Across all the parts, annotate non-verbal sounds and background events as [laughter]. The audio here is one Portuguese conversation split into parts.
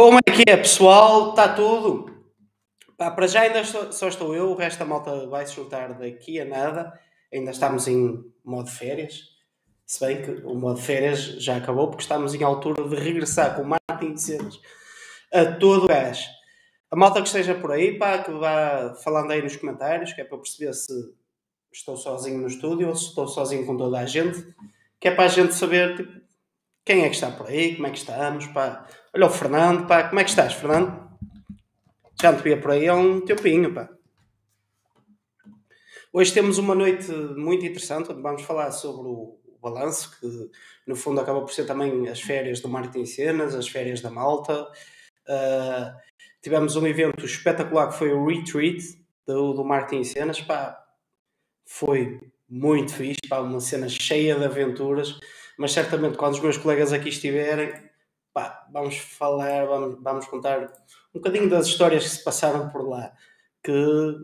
Como é que é, pessoal? Está tudo? Pá, para já ainda estou- só estou eu, o resto da malta vai se juntar daqui a nada. Ainda estamos em modo férias. Se bem que o modo férias já acabou, porque estamos em altura de regressar com o Martin de Cenas a todo o gás. A malta que esteja por aí, pá, que vá falando aí nos comentários, que é para perceber se estou sozinho no estúdio ou se estou sozinho com toda a gente, que é para a gente saber tipo, quem é que está por aí, como é que estamos, pá. Olha o Fernando, pá, como é que estás, Fernando? Já não te via por aí há um tempinho, pá. Hoje temos uma noite muito interessante, onde vamos falar sobre o balanço, que no fundo acaba por ser também as férias do Martin Cenas, as férias da Malta. Uh, tivemos um evento espetacular que foi o Retreat do, do Martin Cenas, pá, foi muito fixe, pá, uma cena cheia de aventuras, mas certamente quando os meus colegas aqui estiverem, pá, vamos falar, vamos, vamos contar um bocadinho das histórias que se passaram por lá, que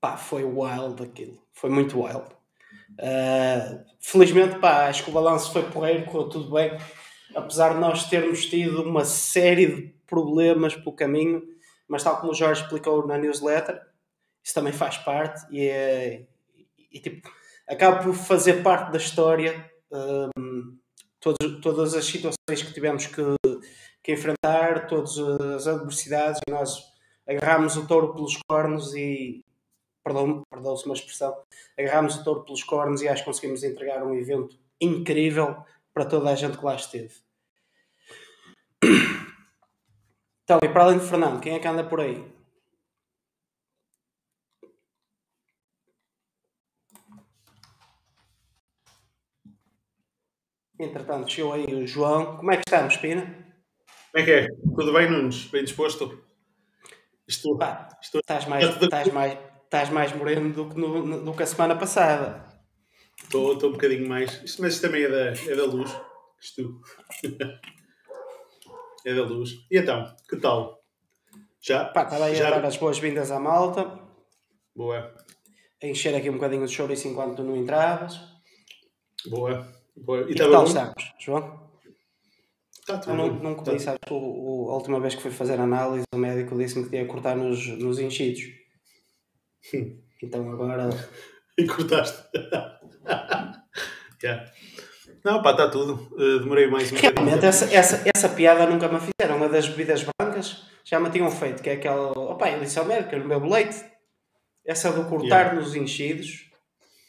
pá, foi wild aquilo, foi muito wild. Uh, felizmente, pá, acho que o balanço foi porreiro, correu tudo bem, apesar de nós termos tido uma série de problemas pelo caminho, mas tal como o Jorge explicou na newsletter, isso também faz parte e, é, e tipo, acaba por fazer parte da história um, todos, todas as situações que tivemos que, que enfrentar, todas as adversidades, nós agarramos o touro pelos cornos e perdão, perdão-se uma expressão, agarramos o touro pelos cornos e acho que conseguimos entregar um evento incrível para toda a gente que lá esteve. Então, e para além de Fernando, quem é que anda por aí? Entretanto, chegou aí o João. Como é que estamos, Pina? Como é que é? Tudo bem, Nunes? Bem disposto? Estou. Pá, estou... Estás, mais, estás, mais, estás mais moreno do que, no, do que a semana passada. Estou, estou um bocadinho mais. Isto, mas isto também é da, é da luz. Isto. [laughs] é da luz. E então, que tal? Já? Pá, estava aí já... a dar as boas-vindas à malta. Boa. A encher aqui um bocadinho de chouriço enquanto tu não entravas. Boa. Boa. E, e que tal estamos, João? Eu não, não comi, sabes, o, o, a última vez que fui fazer análise, o médico disse-me que ia cortar nos, nos enchidos. então agora. [laughs] e cortaste. [laughs] yeah. Não, pá, está tudo. Uh, demorei mais um Realmente, essa, essa, essa piada nunca me fizeram. Uma das bebidas brancas já me tinham feito, que é aquela. Opa, eu disse ao médico, eu não bebo leite. Essa do cortar yeah. nos enchidos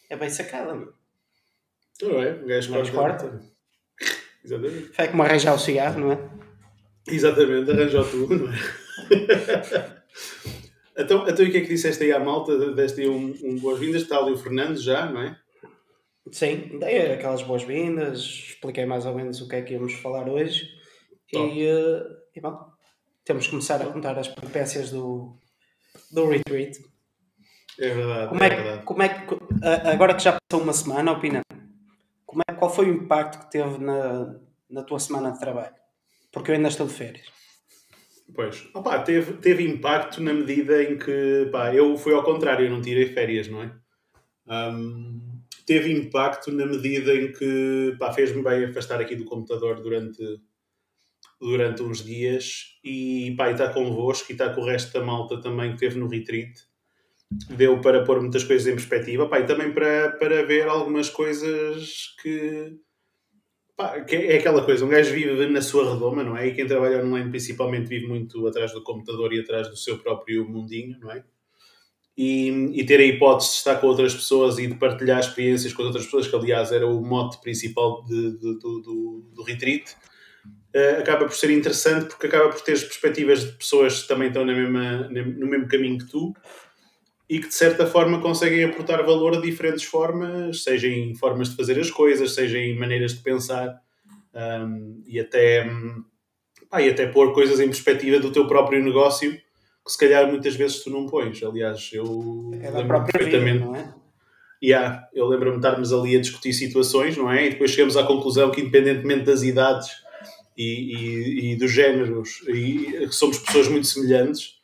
é bem sacada, meu. Tudo bem, o gajo Mais corta. quarta. Exatamente. Foi como arranjar o cigarro, não é? Exatamente, arranjou tudo, não é? [laughs] então, então, e o que é que disseste aí à malta? Deste aí um, um boas-vindas, está ali o Fernando já, não é? Sim, dei aquelas boas-vindas, expliquei mais ou menos o que é que íamos falar hoje e, uh, e bom, temos que começar a contar as peripécias do, do retreat. É verdade, como é, é, verdade. Como é que, agora que já passou uma semana, opina, como é, qual foi o impacto que teve na, na tua semana de trabalho? Porque eu ainda estou de férias. Pois, Opa, teve, teve impacto na medida em que, pá, eu fui ao contrário, eu não tirei férias, não é? Um, teve impacto na medida em que, fez-me bem afastar aqui do computador durante, durante uns dias e, pá, e está convosco e está com o resto da malta também que teve no retreat. Deu para pôr muitas coisas em perspectiva, pá, e também para, para ver algumas coisas que, Pá, que é aquela coisa, um gajo vive na sua redoma, não é? E quem trabalha online principalmente vive muito atrás do computador e atrás do seu próprio mundinho, não é? E, e ter a hipótese de estar com outras pessoas e de partilhar experiências com outras pessoas, que aliás era o mote principal de, de, do, do, retreat, uh, acaba por ser interessante porque acaba por ter perspectivas de pessoas que também estão na mesma, no mesmo caminho que tu e que de certa forma conseguem aportar valor a diferentes formas, seja em formas de fazer as coisas, seja em maneiras de pensar um, e, até, pá, e até pôr coisas em perspectiva do teu próprio negócio que se calhar muitas vezes tu não pões. Aliás, eu é lembro perfeitamente. Vida, não é? Yeah, eu lembro-me de estarmos ali a discutir situações, não é? E depois chegamos à conclusão que, independentemente das idades e, e, e dos géneros, e, somos pessoas muito semelhantes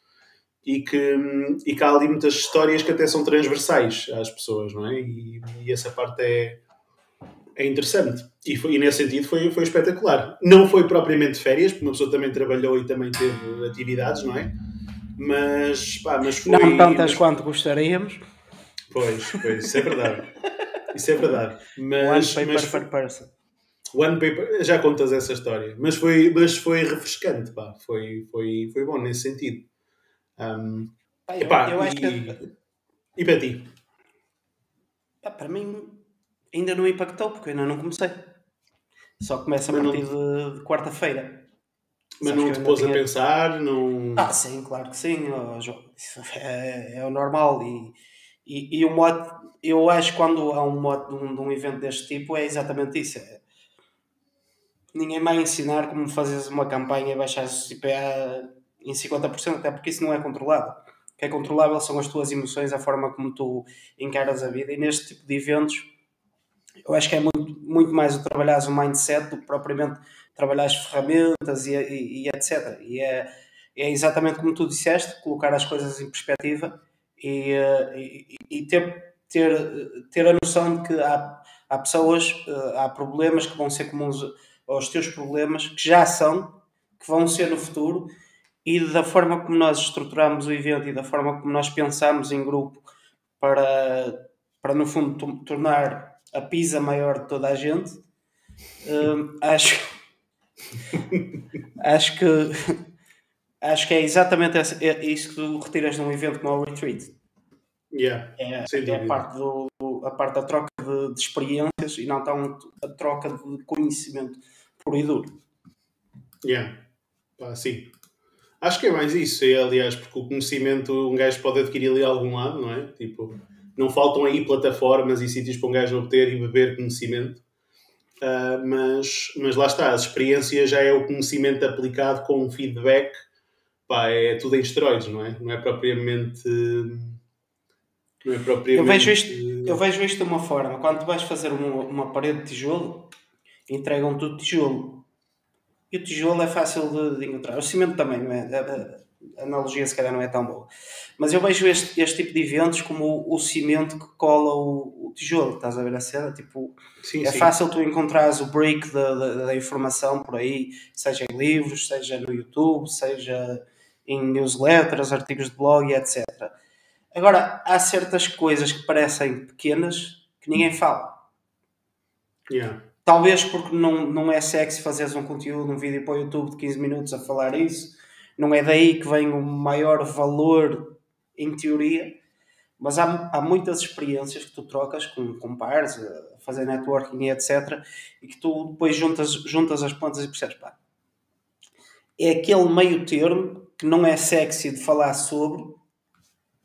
e que, e que há ali muitas histórias que até são transversais às pessoas, não é? E, e essa parte é, é interessante. E, foi, e nesse sentido foi, foi espetacular. Não foi propriamente férias, porque uma pessoa também trabalhou e também teve atividades, não é? Mas, pá, mas foi. Não tantas mas, quanto gostaríamos. Pois, pois, isso é verdade. Isso é verdade. Mas, One paper per person. One paper, já contas essa história. Mas foi, mas foi refrescante, pá. Foi, foi, foi bom nesse sentido. Um, epá, eu e, que e para ti? para mim ainda não impactou, porque eu ainda não comecei. Só começa a Mas não- partir de, de quarta-feira. Mas Sabes não te pôs ainda a tinha- pensar? Não... Ah, sim, claro que sim, ó, João. Isso é, é o normal. E, e, e o mote, eu acho que quando há um mote de um, de um evento deste tipo, é exatamente isso. É, ninguém vai ensinar como fazeres uma campanha e baixares o CPA em 50%, até porque isso não é controlável. O que é controlável são as tuas emoções, a forma como tu encaras a vida. E neste tipo de eventos, eu acho que é muito, muito mais o trabalhares o mindset do que propriamente trabalhar as ferramentas e, e, e etc. E é, é exatamente como tu disseste, colocar as coisas em perspectiva e, eh, e ter, ter, ter a noção de que há, há pessoas, eh, há problemas que vão ser comuns aos teus problemas, que já são, que vão ser no futuro, e da forma como nós estruturamos o evento e da forma como nós pensamos em grupo para, para no fundo, to- tornar a pizza maior de toda a gente, hum, acho, [laughs] acho que acho que é exatamente essa- é isso que tu retiras de um evento como o Retreat. Yeah. É, é a parte, do, a parte da troca de, de experiências e não tanto a troca de conhecimento puro e duro. Yeah. Sim. Acho que é mais isso, é, aliás, porque o conhecimento um gajo pode adquirir ali a algum lado, não é? Tipo, não faltam aí plataformas e sítios para um gajo obter e beber conhecimento. Ah, mas, mas lá está, as experiências já é o conhecimento aplicado com um feedback, pá, é tudo em esteroides, não é? Não é propriamente. Não é propriamente. Eu vejo isto, eu vejo isto de uma forma. Quando tu vais fazer uma, uma parede de tijolo, entregam-te o tijolo. E o tijolo é fácil de, de encontrar. O cimento também, não é? A, a analogia se calhar não é tão boa. Mas eu vejo este, este tipo de eventos como o, o cimento que cola o, o tijolo. Estás a ver a cena? Tipo, sim, é sim. fácil tu encontrares o break da, da, da informação por aí, seja em livros, seja no YouTube, seja em newsletters, artigos de blog etc. Agora, há certas coisas que parecem pequenas que ninguém fala. Yeah. Talvez porque não, não é sexy fazeres um conteúdo, um vídeo para o YouTube de 15 minutos a falar isso. Não é daí que vem o maior valor em teoria. Mas há, há muitas experiências que tu trocas com, com pares, a fazer networking e etc. E que tu depois juntas, juntas as pontas e percebes, pá, é aquele meio termo que não é sexy de falar sobre,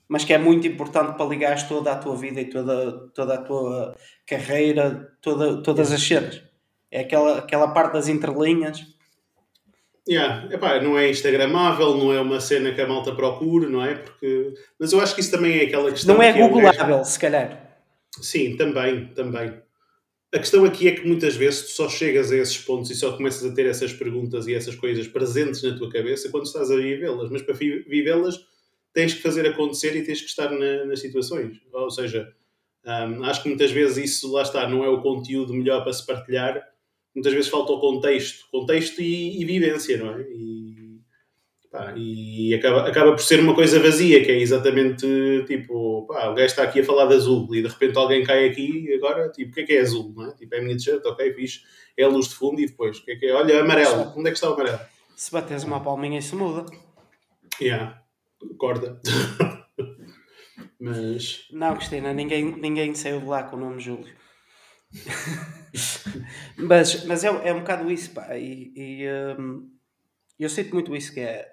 mas que é muito importante para ligares toda a tua vida e toda, toda a tua carreira, toda, todas as cenas. É aquela, aquela parte das entrelinhas. Yeah. Epá, não é instagramável, não é uma cena que a malta procura, não é? Porque... Mas eu acho que isso também é aquela questão. Não é que googlável, se calhar. Sim, também, também. A questão aqui é que muitas vezes tu só chegas a esses pontos e só começas a ter essas perguntas e essas coisas presentes na tua cabeça quando estás a vivê-las. Mas para vi- vivê-las tens que fazer acontecer e tens que estar na- nas situações. Ou seja, hum, acho que muitas vezes isso, lá está, não é o conteúdo melhor para se partilhar. Muitas vezes falta o contexto. Contexto e, e vivência, não é? E, pá, e acaba, acaba por ser uma coisa vazia, que é exatamente tipo, pá, o gajo está aqui a falar de azul e de repente alguém cai aqui e agora, tipo, o que é que é azul? Não é? Tipo, é a minha t-shirt, ok, fixe, é a luz de fundo e depois, o que é que é? Olha, amarelo, onde é que está o amarelo? Se bateres uma palminha, isso muda. Yeah, corda. [laughs] Mas, Não, Cristina, ninguém, ninguém saiu de lá com o nome Júlio. [laughs] mas mas é, é um bocado isso, pá. E, e, hum, eu sinto muito isso, que é...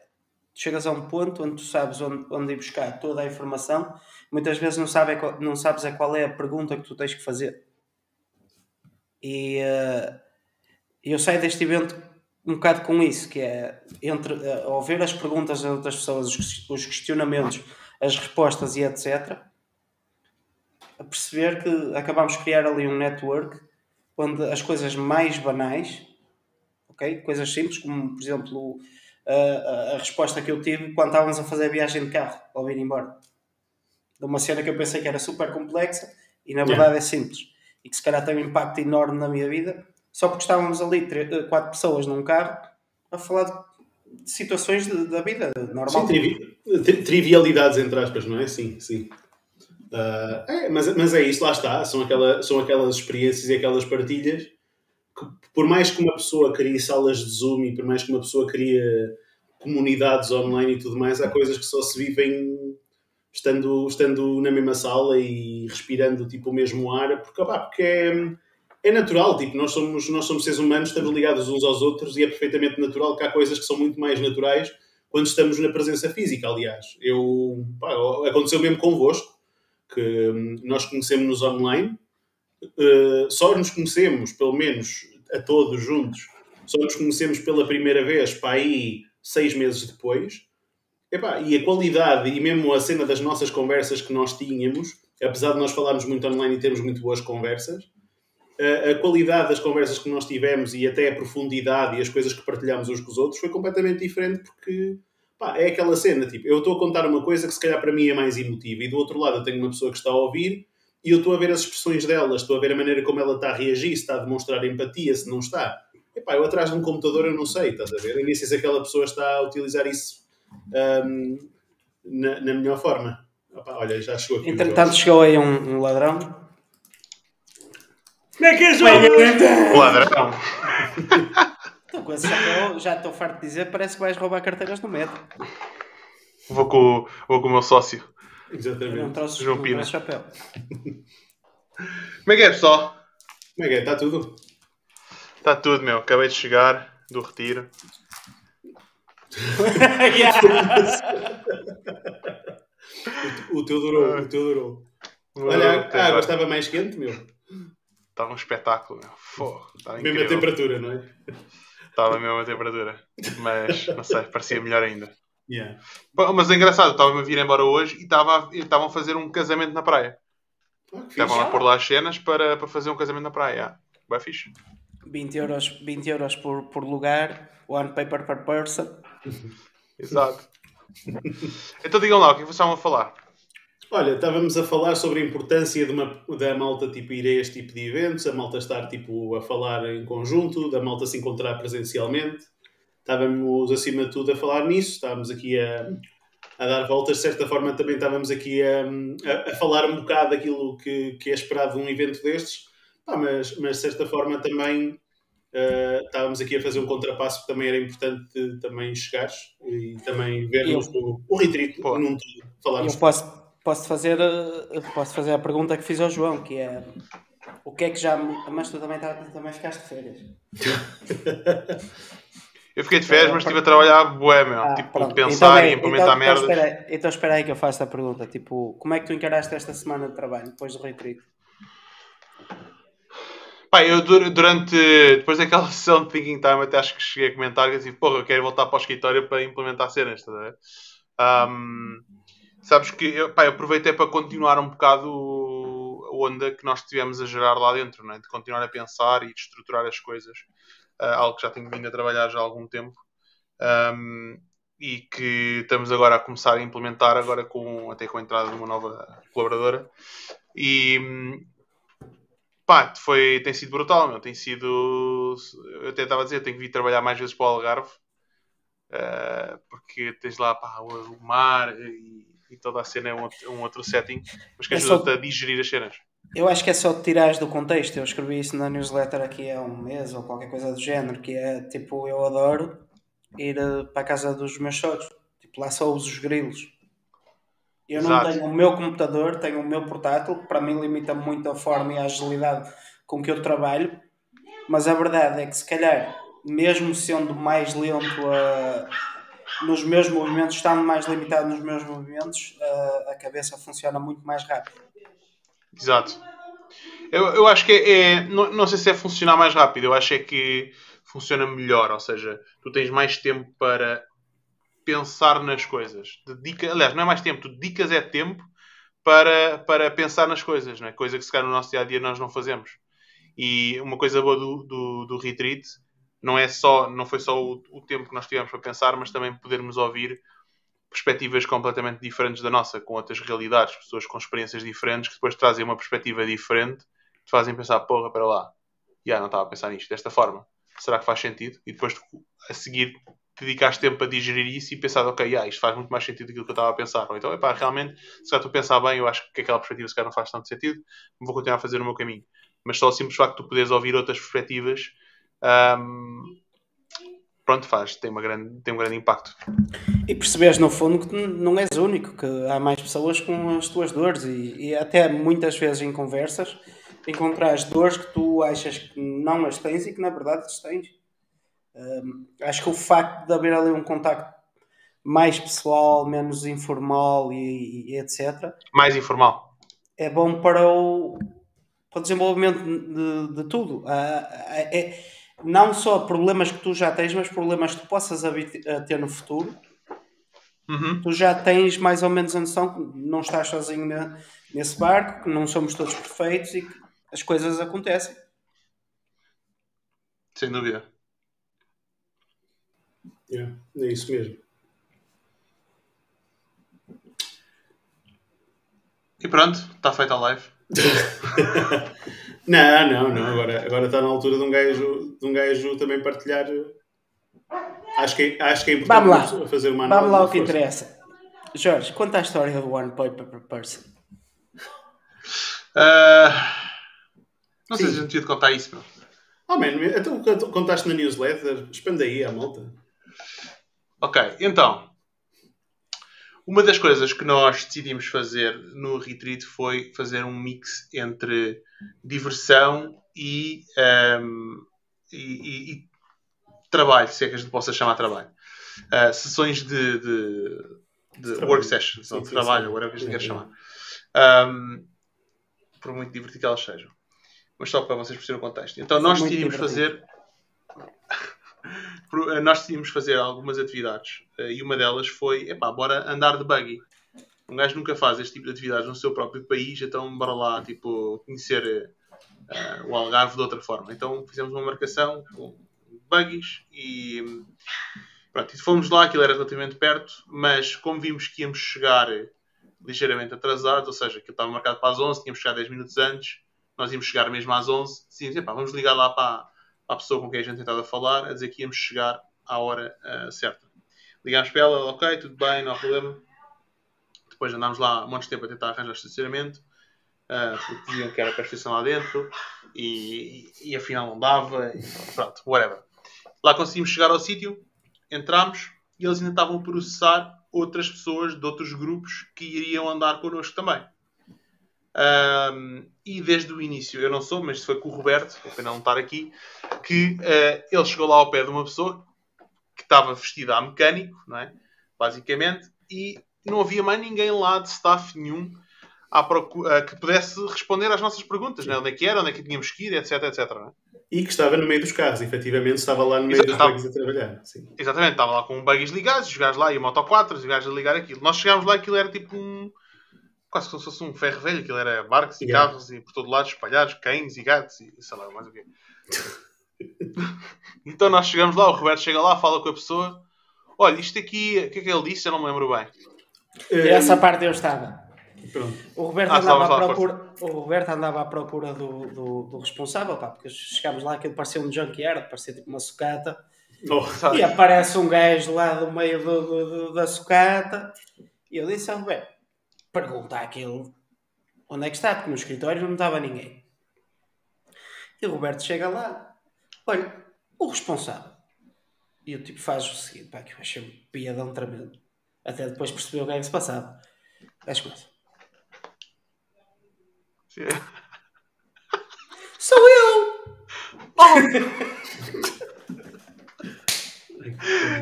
Chegas a um ponto onde tu sabes onde, onde ir buscar toda a informação, muitas vezes não, sabe, qual- não sabes a qual é a pergunta que tu tens que fazer. E eh, eu saio deste evento um bocado com isso, que é entre ao ver as perguntas das outras pessoas, os, os questionamentos, as respostas e etc., a perceber que acabamos de criar ali um network onde as coisas mais banais, ok? Coisas simples, como por exemplo a, a- a resposta que eu tive quando estávamos a fazer a viagem de carro ao vir embora. De uma cena que eu pensei que era super complexa e na Yeah. verdade é simples. e que se calhar tem um impacto enorme na minha vida, só porque estávamos ali, três, quatro pessoas num carro, a falar de situações de, da vida normal. Sim, trivi trivialidades, entre aspas, não é? Sim, sim. Uh, é, mas, mas é isso, lá está. São, aquela, são aquelas experiências e aquelas partilhas que, por mais que uma pessoa crie salas de Zoom e por mais que uma pessoa crie comunidades online e tudo mais, há coisas que só se vivem estando, estando na mesma sala e respirando tipo, o mesmo ar, porque, porque é, é natural, tipo, nós somos, nós somos seres humanos, estamos ligados uns aos outros e é perfeitamente natural que há coisas que são muito mais naturais quando estamos na presença física, aliás. Eu, pá, aconteceu mesmo convosco, que hum, nós conhecemos-nos online, uh, só nos conhecemos, pelo menos a todos juntos, só nos conhecemos pela primeira vez, para aí seis meses depois, Epá, e a qualidade e mesmo a cena das nossas conversas que nós tínhamos, apesar de nós falarmos muito online e termos muito boas conversas, a, qualidade das conversas que nós tivemos e até a profundidade e as coisas que partilhamos uns com os outros foi completamente diferente porque pá, é aquela cena, tipo, eu estou a contar uma coisa que se calhar para mim é mais emotiva e do outro lado eu tenho uma pessoa que está a ouvir e eu estou a ver as expressões dela, estou a ver a maneira como ela está a reagir, se está a demonstrar empatia, se não está. Epá, eu atrás de um computador eu não sei, estás a ver? Eu nem sei se aquela pessoa está a utilizar isso um, na, na, melhor forma. Olha, já chegou aqui. Entretanto, chegou aí um, um, ladrão. Como é que é, João? Ladrão. então, já, já estou farto de dizer, parece que vais roubar carteiras no metro. Vou com, vou com o meu sócio. Exatamente. Não trouxe, João Pina. chapéu. Como é que é, pessoal? Como é que é? Está tudo? Está tudo, meu. Acabei de chegar do retiro [laughs] o, o teu durou, o teu durou. Olha, a água estava mais quente, meu. Estava um espetáculo, meu. Fogo, mesma temperatura, não é? Estava a mesma temperatura. Mas, não sei, parecia melhor ainda. Yeah. Mas é engraçado, estava-me a vir embora hoje e estavam a fazer um casamento na praia. Ah, estavam a pôr lá as cenas para, para fazer um casamento na praia. Vai fixe. 20 euros, 20 euros por, por lugar, one paper per person. Exato. então digam lá, o que é vocês estavam a falar? Olha, estávamos a falar sobre a importância de uma, da malta tipo, ir a este tipo de eventos, a malta estar tipo, a falar em conjunto, da malta se encontrar presencialmente. Estávamos, acima de tudo, a falar nisso. Estávamos aqui a, a dar voltas. De certa forma, também estávamos aqui a, a, a falar um bocado daquilo que, que é esperado de um evento destes. Ah, mas, mas, de certa forma, também Uh, estávamos aqui a fazer um contrapasso que também era importante também chegares e também vermos o, o retreat num todo. Falarmos. Eu posso, posso, fazer, eh, posso fazer a pergunta que fiz ao João, que é o que é que já. Mas tu também, tá, também ficaste de férias. [laughs] Eu fiquei de férias, mas estive a trabalhar bué, meu. Ah, tipo, pronto. pensar então, e implementar então, merdas. Então espera, então espera aí que eu faço a pergunta. Tipo, como é que tu encaraste esta semana de trabalho, depois do retreat? Pá, eu durante. Depois daquela [laughs] sessão de thinking time, até acho que cheguei a comentar que assim, porra, eu quero voltar para o escritório para implementar cenas, estás a ver? Um, sabes que eu, pá, eu aproveitei para continuar um bocado a onda que nós tivemos a gerar lá dentro, né? de continuar a pensar e de estruturar as coisas, uh, algo que já tenho vindo a trabalhar já há algum tempo. Um, e que estamos agora a começar a implementar agora com até com a entrada de uma nova colaboradora e, Pá, foi, tem sido brutal, meu. Tem sido. Eu até estava a dizer, tenho que vir trabalhar mais vezes para o Algarve. Uh, porque tens lá pá, o mar e, e, toda a cena é um outro, um outro setting, mas que ajuda-te é só... a digerir as cenas. Eu acho que é só tirares do contexto. Eu escrevi isso na newsletter aqui há um mês ou qualquer coisa do género, que é tipo, eu adoro ir eh, para a casa dos meus sogros. Tipo, lá só uso os grilos. Eu Exato. não tenho o meu computador, tenho o meu portátil, que para mim limita muito a forma e a agilidade com que eu trabalho, mas a verdade é que se calhar, mesmo sendo mais lento a, nos meus movimentos, estando mais limitado nos meus movimentos, a, a cabeça funciona muito mais rápido. Exato. Eu, eu acho que é, é não, não sei se é funcionar mais rápido, eu acho é que funciona melhor, ou seja, tu tens mais tempo para pensar nas coisas. Dedica, aliás, não é mais tempo, tu dedicas é tempo para, para pensar nas coisas, não é? coisa que se calhar no nosso dia a dia nós não fazemos. E uma coisa boa do, do, do retreat não é só, não foi só o, o, tempo que nós tivemos para pensar, mas também podermos ouvir perspectivas completamente diferentes da nossa, com outras realidades, pessoas com experiências diferentes que depois trazem uma perspectiva diferente te fazem pensar, porra, para lá, já não estava a pensar nisto desta forma. Será que faz sentido? E depois a seguir dedicaste tempo a digerir isso e pensar, ok, yeah, isto faz muito mais sentido do que eu estava a pensar. Ou então, epá, realmente, se calhar tu pensar bem, eu acho que aquela perspectiva se calhar não faz tanto sentido, vou continuar a fazer o meu caminho. Mas só o simples facto de tu poderes ouvir outras perspectivas, um, pronto, faz, tem, uma grande, tem um grande impacto. E percebes no fundo que não és único, que há mais pessoas com as tuas dores e, e até muitas vezes em conversas encontras dores que tu achas que não as tens e que na verdade as tens. Um, acho que o facto de haver ali um contacto mais pessoal, menos informal e, e, etc. Mais informal. É bom para o, para o desenvolvimento de, de tudo. Uh, é, não só problemas que tu já tens, mas problemas que tu possas ter no futuro. Uhum. Tu já tens mais ou menos a noção que não estás sozinho na, nesse barco, que não somos todos perfeitos e que as coisas acontecem. Sem dúvida. É, é isso mesmo. E pronto, está feita a live. [laughs] não, não, não. Agora, agora está na altura de um gajo, de um gajo também partilhar. Acho que, acho que é importante Vamos lá. fazer uma análise. Vamos lá o que interessa. Jorge, conta a história do One Paper Person. Uh, não sei Sim. se a gente devia contar isso, meu. Oh, man, então contaste na newsletter, expande aí a malta. Ok, então. Uma das coisas que nós decidimos fazer no retreat foi fazer um mix entre diversão e, um, e, e, e trabalho, se é que a gente possa chamar trabalho. Uh, sessões de, de, de work sessions, sim, ou de sim, trabalho, ou whatever que a gente quer chamar. Um, por muito divertido que elas sejam. Mas só para vocês perceberem o contexto. Então nós decidimos fazer nós decidimos fazer algumas atividades eh, e uma delas foi, epá, bora andar de buggy. Um gajo nunca faz este tipo de atividades no seu próprio país, então bora lá, tipo, conhecer uh, o Algarve de outra forma. Então fizemos uma marcação com buggies e pronto, e fomos lá, aquilo era relativamente perto, mas como vimos que íamos chegar ligeiramente atrasados, ou seja, aquilo estava marcado para as 11, tínhamos chegado 10 minutos antes, nós íamos chegar mesmo às 11, decidimos, epá, vamos ligar lá para à pessoa com quem a gente estava a falar, a dizer que íamos chegar à hora uh, certa. Ligámos para ela, ok, tudo bem, não há problema. Depois andámos lá um monte de tempo a tentar arranjar estacionamento, uh, porque diziam que era para a lá dentro, e, e, e afinal não dava, e pronto, whatever. Lá conseguimos chegar ao sítio, entramos, e eles ainda estavam a processar outras pessoas de outros grupos que iriam andar connosco também. Um, e desde o início, eu não sou, mas foi com o Roberto, é pena não estar aqui, que uh, ele chegou lá ao pé de uma pessoa que estava vestida a mecânico, não é? basicamente, e não havia mais ninguém lá de staff nenhum uh, que pudesse responder às nossas perguntas, né? onde é que era, onde é que tínhamos que ir, etc, etc. É? E que estava no meio dos carros, efetivamente estava lá no meio dos buggies a trabalhar. Sim. Exatamente, estava lá com buggies ligados, os gajos lá e Moto 4, os gajos a ligar aquilo. Nós chegámos lá e aquilo era tipo um quase como se fosse um ferro velho, aquilo era barcos e yeah. carros e por todo lado espalhados, cães e gatos e sei lá, mais o quê. [laughs] então nós chegamos lá, o Roberto chega lá, fala com a pessoa. Olha, isto aqui, o que é que ele disse? Eu não me lembro bem. Essa parte eu estava. Pronto. O Roberto, ah, andava à procura, o Roberto andava à procura do, do, do responsável, pá, porque chegámos lá, aquilo parecia um junkyard, parecia tipo uma sucata. Oh, e aparece um gajo lá do meio do, do, da sucata. E eu disse ao Roberto: pergunta àquele onde é que está, porque no escritório não estava ninguém. E o Roberto chega lá, olha, o responsável. E o tipo faz o seguinte, pá, que eu achei um piadão tremendo. Até depois percebeu o que é que se passava. Deixa começa. Sou eu! Oh. [laughs]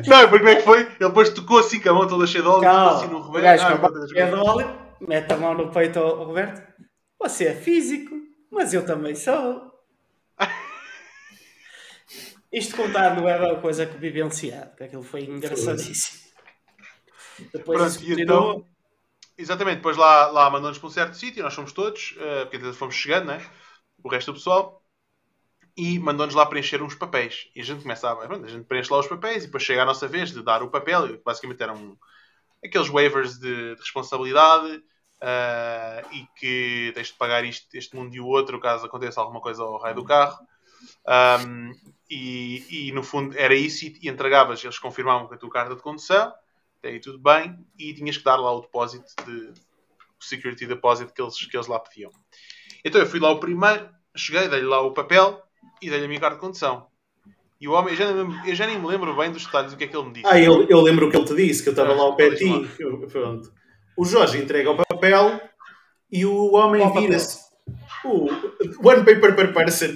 Não, porque como é que foi? Ele depois tocou assim com a mão toda cheia de óleo, Calma, assim no Roberto. Ah, cheia de óleo, mete a mão no peito ao Roberto. Você é físico, mas eu também sou. Isto contado não é uma coisa que vivenciado, porque aquilo foi engraçadíssimo. Depois Pronto, isso então, exatamente, depois lá, lá mandou-nos para um certo sítio, nós fomos todos, uh, porque fomos chegando, né? o resto do pessoal e mandou-nos lá preencher uns papéis. E a gente começa a. A gente preenche lá os papéis e depois chega a nossa vez de dar o papel. Basicamente eram aqueles waivers de, de responsabilidade, uh, e que tens de pagar isto, este mundo e o outro caso aconteça alguma coisa ao raio do carro. Um, e, e, no fundo era isso e, e entregavas, eles confirmavam com a tua carta de condução, até aí tudo bem, e tinhas que dar lá o depósito de o security deposit que eles, que eles lá pediam. Então eu fui lá o primeiro, cheguei, dei-lhe lá o papel e dei-lhe a minha carta de condução. E o homem, eu já, eu já nem me lembro bem dos detalhes do que é que ele me disse. Ah, eu, eu lembro o que ele te disse, que eu estava ah, lá ao pé de ti. Pronto. O Jorge entrega o papel e o homem vira-se. O one paper per person.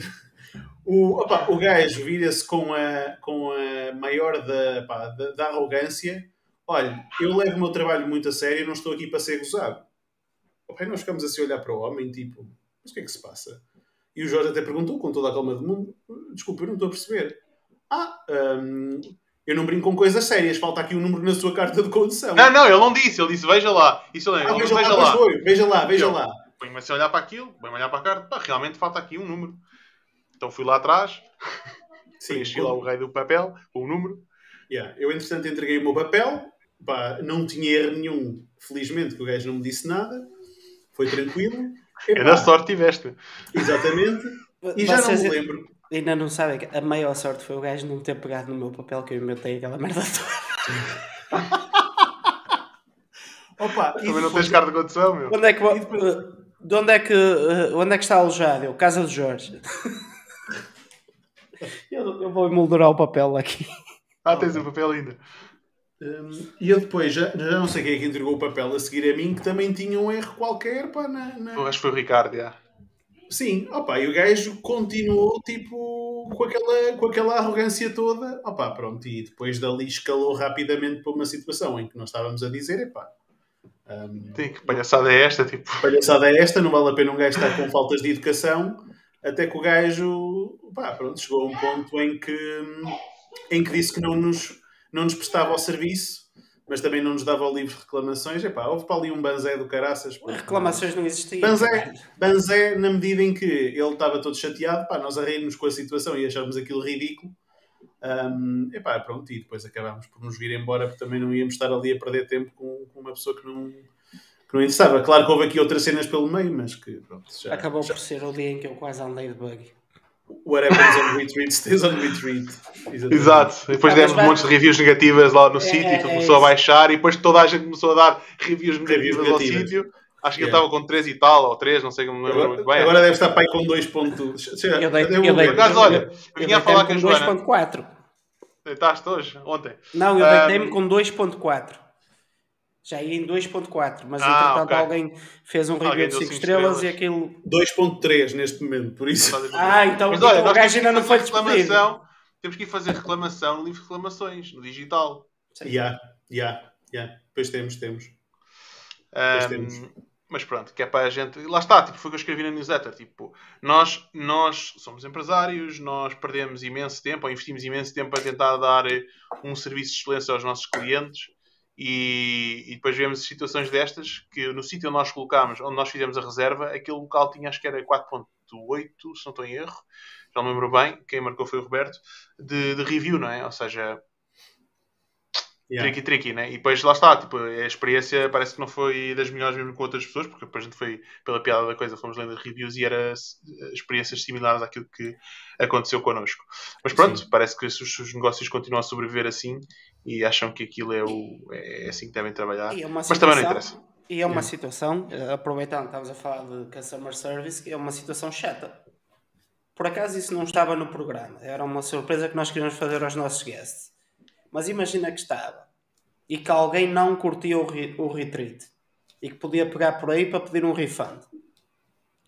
O, opa, o gajo vira-se com a, com a maior da, pá, da, da, arrogância. Olha, eu levo o meu trabalho muito a sério e não estou aqui para ser gozado. Opa, nós ficamos assim a olhar para o homem, tipo, mas o que é que se passa? E o Jorge até perguntou, com toda a calma do mundo, desculpa, eu não estou a perceber. Ah, hum, eu não brinco com coisas sérias, falta aqui um número na sua carta de condução. Não, não, ele não disse, ele disse veja lá. Isso eu lembro. Ah, veja, veja, lá, lá. veja lá, veja lá. Põe-me a olhar para aquilo, põe-me a olhar para a carta, pá, realmente falta aqui um número. Então fui lá atrás, [laughs] preenchi lá o rei do papel, o número. Yeah. Eu, entretanto, entreguei o meu papel, pá, não tinha erro nenhum, felizmente, que o gajo não me disse nada, foi tranquilo. [laughs] É da sorte tiveste. Exatamente. [laughs] E já não me lembro Ainda não sabem que a maior sorte foi o gajo não ter pegado no meu papel que eu inventei aquela merda toda. [laughs] Opa, Também não tens carta de condução, meu. Onde é que, de onde é que, eh, onde é que está alojado? Eu, casa de Jorge. [laughs] eu, eu vou emoldurar o papel aqui. Ah, tens o papel ainda. Um, e eu depois, já, já não sei quem é que entregou o papel a seguir a mim, que também tinha um erro qualquer, pá, na... na... Eu acho que foi o Ricardo, já. Sim, opa, e o gajo continuou tipo com aquela, com aquela arrogância toda, opa, pronto, e depois dali escalou rapidamente para uma situação em que nós estávamos a dizer, epá. Um, Tem que palhaçada é esta, tipo. Palhaçada é esta, não vale a pena um gajo estar com faltas de educação, até que o gajo, pá, pronto, chegou a um ponto em que, em que disse que não nos, não nos prestava o serviço mas também não nos dava o livro de reclamações. Epá, houve para ali um banzé do caraças. Reclamações não existiam. Banzé, banzé, na medida em que ele estava todo chateado, pá, nós a rirmos com a situação e achámos aquilo ridículo. Um, epá, pronto, e depois acabámos por nos vir embora porque também não íamos estar ali a perder tempo com, com uma pessoa que não, que não interessava. Claro que houve aqui outras cenas pelo meio, mas que pronto, já, Acabou já... por ser o dia em que eu quase andei de buggy. What happens on retweet stays on. Exatamente. Exato. Depois ah, demos um monte de reviews negativas lá no é, sítio, é, começou é a baixar e depois toda a gente começou a dar reviews negativas, reviews ao sítio. Acho que yeah. eu estava com 3 e tal, ou 3, não sei como me lembro muito bem. Agora deve estar pai com 2 pontos. Eu dei, eu dei, Mas olha, eu vinha a falar com a Joana. 2.4. Deitaste hoje? Ontem? Não, eu deitei-me um... com 2.4 já ia em 2.4, mas ah, entretanto okay. alguém fez um review de 5 estrelas, estrelas, e aquilo... 2.3 neste momento, por isso... Ah, então, mas, olha, então o gajo ainda não foi reclamação, Temos que ir fazer reclamação no livro de reclamações, no digital. Já, já, já. Depois temos, temos. Depois um, temos. Mas pronto, que é para a gente... Lá está, tipo, foi o que eu escrevi na newsletter. Tipo, nós, nós somos empresários, nós perdemos imenso tempo, ou investimos imenso tempo a tentar dar eh, um serviço de excelência aos nossos clientes e, e, depois vemos situações destas que no sítio onde nós colocámos, onde nós fizemos a reserva, aquele local tinha acho que era 4.8, se não estou em erro, já não me lembro bem, quem marcou foi o Roberto, de, de review, não é? Ou seja, yeah. tricky, tricky, né? E depois lá está, tipo, a experiência parece que não foi das melhores mesmo com outras pessoas, porque depois a gente foi pela piada da coisa, fomos lendo reviews e eram experiências similares àquilo que aconteceu connosco. Mas pronto, Sim. parece que os negócios continuam a sobreviver assim e acham que aquilo é, o, é assim que devem trabalhar. É mas também não interessa. E é uma situação, eh, aproveitando, estamos a falar de customer service, é uma situação chata. Por acaso isso não estava no programa, era uma surpresa que nós queríamos fazer aos nossos guests. Mas imagina que estava e que alguém não curtia o, re, o retreat e que podia pegar por aí para pedir um refund.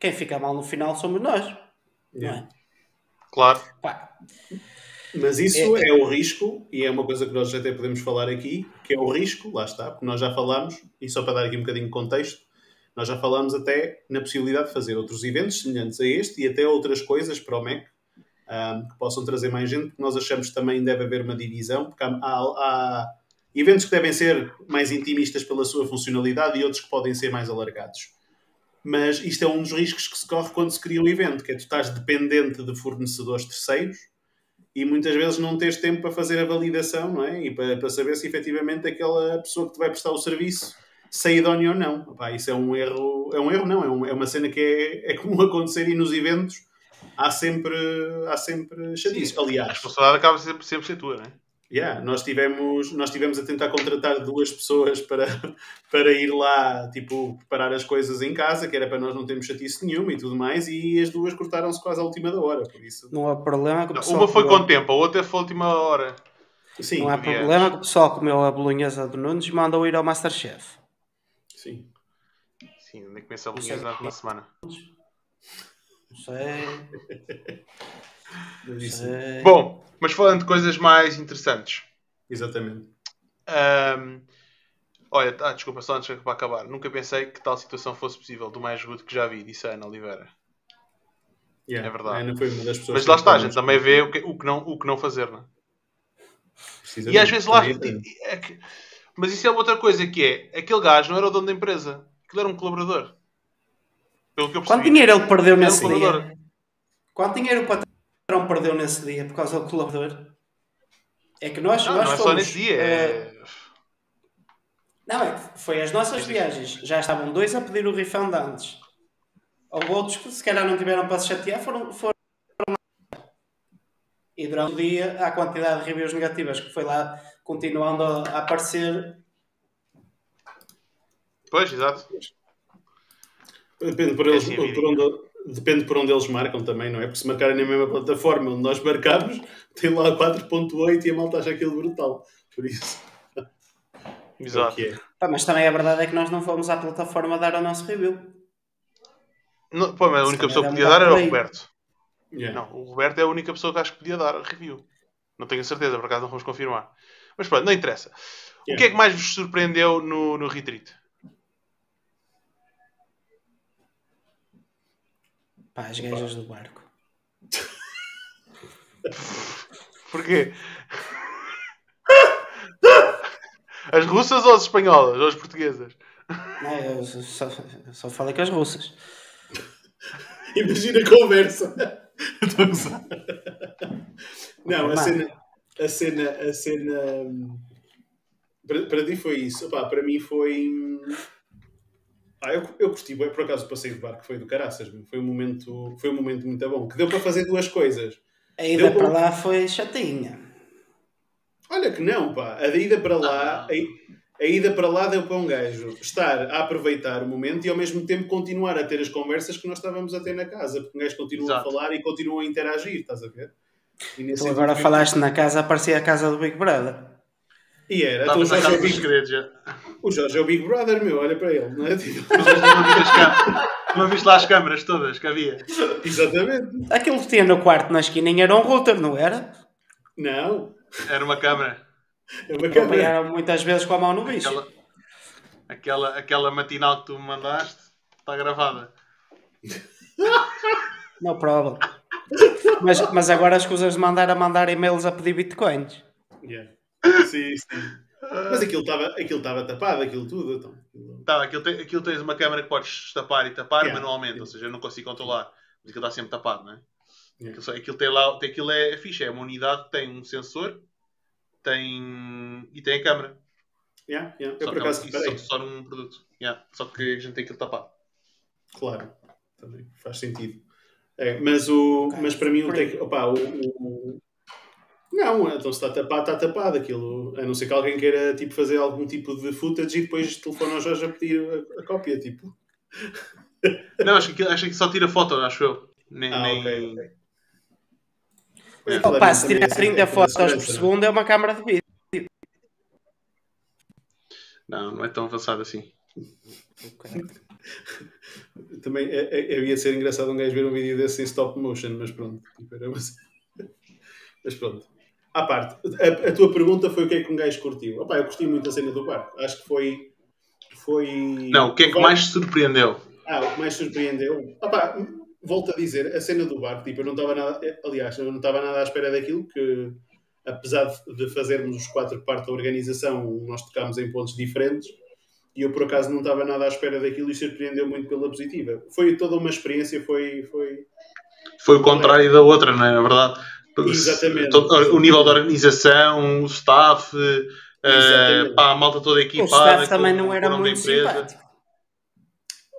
Quem fica mal no final somos nós, yeah. não é? Claro. Pá, mas isso é, é, o risco, e é uma coisa que nós até podemos falar aqui, que é o risco, lá está, porque nós já falamos, e só para dar aqui um bocadinho de contexto, nós já falamos até na possibilidade de fazer outros eventos semelhantes a este e até outras coisas para o MEC um, que possam trazer mais gente, porque nós achamos que também deve haver uma divisão, porque há, há, há eventos que devem ser mais intimistas pela sua funcionalidade e outros que podem ser mais alargados. Mas isto é um dos riscos que se corre quando se cria um evento, que é tu estás dependente de fornecedores terceiros e muitas vezes não tens tempo para fazer a validação, não é? E para, para saber se efetivamente aquela pessoa que te vai prestar o serviço Saidónia ou não. Opá, isso é um erro, é um erro não, é, um, é uma cena que é, é comum [laughs] acontecer e nos eventos há sempre, há sempre chatices. A Aliás, responsabilidade acaba sempre, sempre ser tua, não é? Yeah, nós, tivemos, nós tivemos a tentar contratar duas pessoas para, [laughs] para ir lá, tipo, preparar as coisas em casa, que era para nós não termos chatice nenhuma e tudo mais, e as duas cortaram-se quase à última da hora, por isso... Não há problema que o pessoal uma foi comeu- com tempo, a outra foi a última hora. Sim, Não há problema que o pessoal comeu a bolonhesa do Nunes e mandou ir ao Masterchef. sim. Sim, nem começa a bolonhesa uma semana. Não sei, [laughs] Bom, mas falando de coisas mais interessantes. Exatamente. Ahm, olha, ah, desculpa, só antes para acabar. Nunca pensei que tal situação fosse possível, do mais agudo que já vi, disse a Ana Oliveira. Yeah, É verdade. a Ana foi uma das pessoas Mas lá está, a gente também vê o que, o que não, o que não fazer, não é? E às vezes lá. É que- mas isso é outra coisa que é: aquele gajo não era o dono da empresa, aquele era um colaborador. Pelo que eu percebi. Quanto dinheiro ele perdeu um nesse colaborador. dia? Quanto dinheiro o patrão perdeu nesse dia por causa do colaborador? É que nós, Não, nós não é só fomos, nesse dia. eh, É... Não, é que foi as nossas viagens. Já estavam dois a pedir o refund antes. Houve outros que se calhar não tiveram para se chatear, foram, foram lá. E durante o dia, a quantidade de reviews negativas que foi lá continuando a, aparecer. Pois, exato. Depende por, eles, É assim por onde, depende por onde eles marcam também, não é? Porque se marcarem na mesma plataforma onde nós marcamos, tem lá 4.8 e a malta acha aquilo brutal. Por isso, [laughs] é exato. que é. Pá, mas também a verdade é que nós não fomos à plataforma dar o nosso review. Não, pô, mas a única pessoa que podia é dar era o Roberto. Yeah. Não, o Roberto é a única pessoa que acho que podia dar a review. Não tenho a certeza, por acaso não vamos confirmar. Mas pronto, não interessa. O que é que mais vos surpreendeu no, no retreat? Pá, as gajas do barco. [laughs] Porquê? [laughs] As russas ou as espanholas? Ou as portuguesas? Não, eu só, só falei com as russas. [laughs] Imagina a conversa. Estou a gozar. Não, a cena. A cena. A cena hum, para, para ti foi isso. Opá, para mim foi. Ah, eu, eu curti, bem, por acaso o passeio de barco foi do caraças, foi um momento, foi um momento muito bom, que deu para fazer duas coisas. A ida Deu para para- lá foi chatinha. Olha que não, pá, a da ida para lá, a, a ida para lá deu para um gajo estar a aproveitar o momento e ao mesmo tempo continuar a ter as conversas que nós estávamos a ter na casa, porque um gajo continua Exato. a falar e continua a interagir, estás a ver? E nesse Tu agora falaste na casa, parecia a casa do Big Brother. E era, então, o, Jorge é o, Big, segredos o Jorge é o Big Brother, meu, olha para ele, não é? Tipo, Não viste lá as câmaras todas que havia? exatamente. Aquilo que tinha no quarto na esquininha era um router, não era? Não, Era uma câmara. é uma. Apanharam muitas vezes com a mão no bicho. Aquela, aquela, aquela matinal que tu me mandaste está gravada. [laughs] Não problem. Mas, mas agora as coisas de mandar a mandar e-mails a pedir bitcoins. Yeah. Sim, sim. Mas aquilo estava aquilo estava tapado, aquilo tudo. Então, aquilo- Tá, aquilo, tem, aquilo tens uma câmara que podes tapar e tapar Yeah. manualmente, ou seja, eu não consigo controlar. Mas aquilo está sempre tapado, não é? Yeah. Aquilo, só- aquilo tem lá, tem, aquilo é fixe, é uma unidade que tem um sensor tem, e tem a câmara. Yeah, yeah. Eu Só, por que acaso é- só, só num produto. Yeah. Só que a gente tem aquilo tapado. Claro, também faz sentido. É, mas, o, mas para mim o, tec, opa, o, o- Não, então se está tapado, está tapado aquilo. A não ser que alguém queira tipo, fazer algum tipo de footage e depois telefona ao Jorge a pedir a, a cópia. Tipo. Não, acho que, acho que só tira foto, acho eu. Nem, Ah, nem... ok, ok. Opa, É, se claramente tirar também é 30 assim, fotos é por segurança, segundo é uma câmara de vídeo. Não, não é tão avançado assim. Também é, é, ia ser engraçado um gajo ver um vídeo desse em stop motion, mas pronto. Tipo, [laughs] Mas pronto. À parte, a, a tua pergunta foi o que é que um gajo curtiu. Opa, eu curti muito a cena do barco. Acho que foi. foi... Não, o que é que mais te surpreendeu? Ah, o que mais surpreendeu. Opa, volto a dizer, a cena do barco, tipo, eu não estava nada. Aliás, eu não estava nada à espera daquilo, que apesar de- fazermos os quatro parte da organização, nós tocámos em pontos diferentes. E eu, por acaso, não estava nada à espera daquilo e surpreendeu muito pela positiva. Foi toda uma experiência, foi. foi... Foi o contrário da outra, não é? Na verdade. Exatamente. Todo- O nível de organização, o staff. Uh, pá, a malta toda O equipada. staff também com- não era o da muito simpático.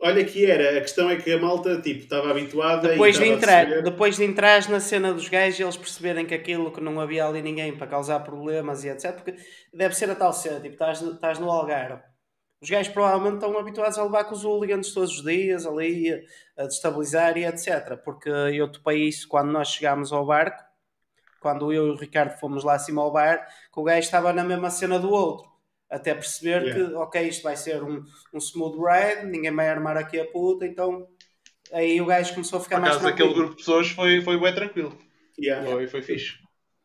Olha que era, a questão é que a malta tipo, estava habituada Depois e de, entrar, receber- depois de entrar na cena dos gajos e eles perceberem que aquilo que não havia ali ninguém para causar problemas e etc. Porque deve ser a tal cena, tipo, estás, estás no Algarve. Os gajos provavelmente estão habituados a levar com os hooligans todos os dias ali, a, a destabilizar e etc. Porque eu topei isso quando nós chegámos ao barco, quando eu e o Ricardo fomos lá acima ao bar, que o gajo estava na mesma cena do outro. Até perceber Yeah. que, ok, isto vai ser um, um smooth ride, ninguém vai armar aqui a puta, então aí o gajo começou a ficar Por mais acaso, aquele tranquilo. grupo de pessoas foi, foi bem tranquilo. Yeah. Foi, foi fixe.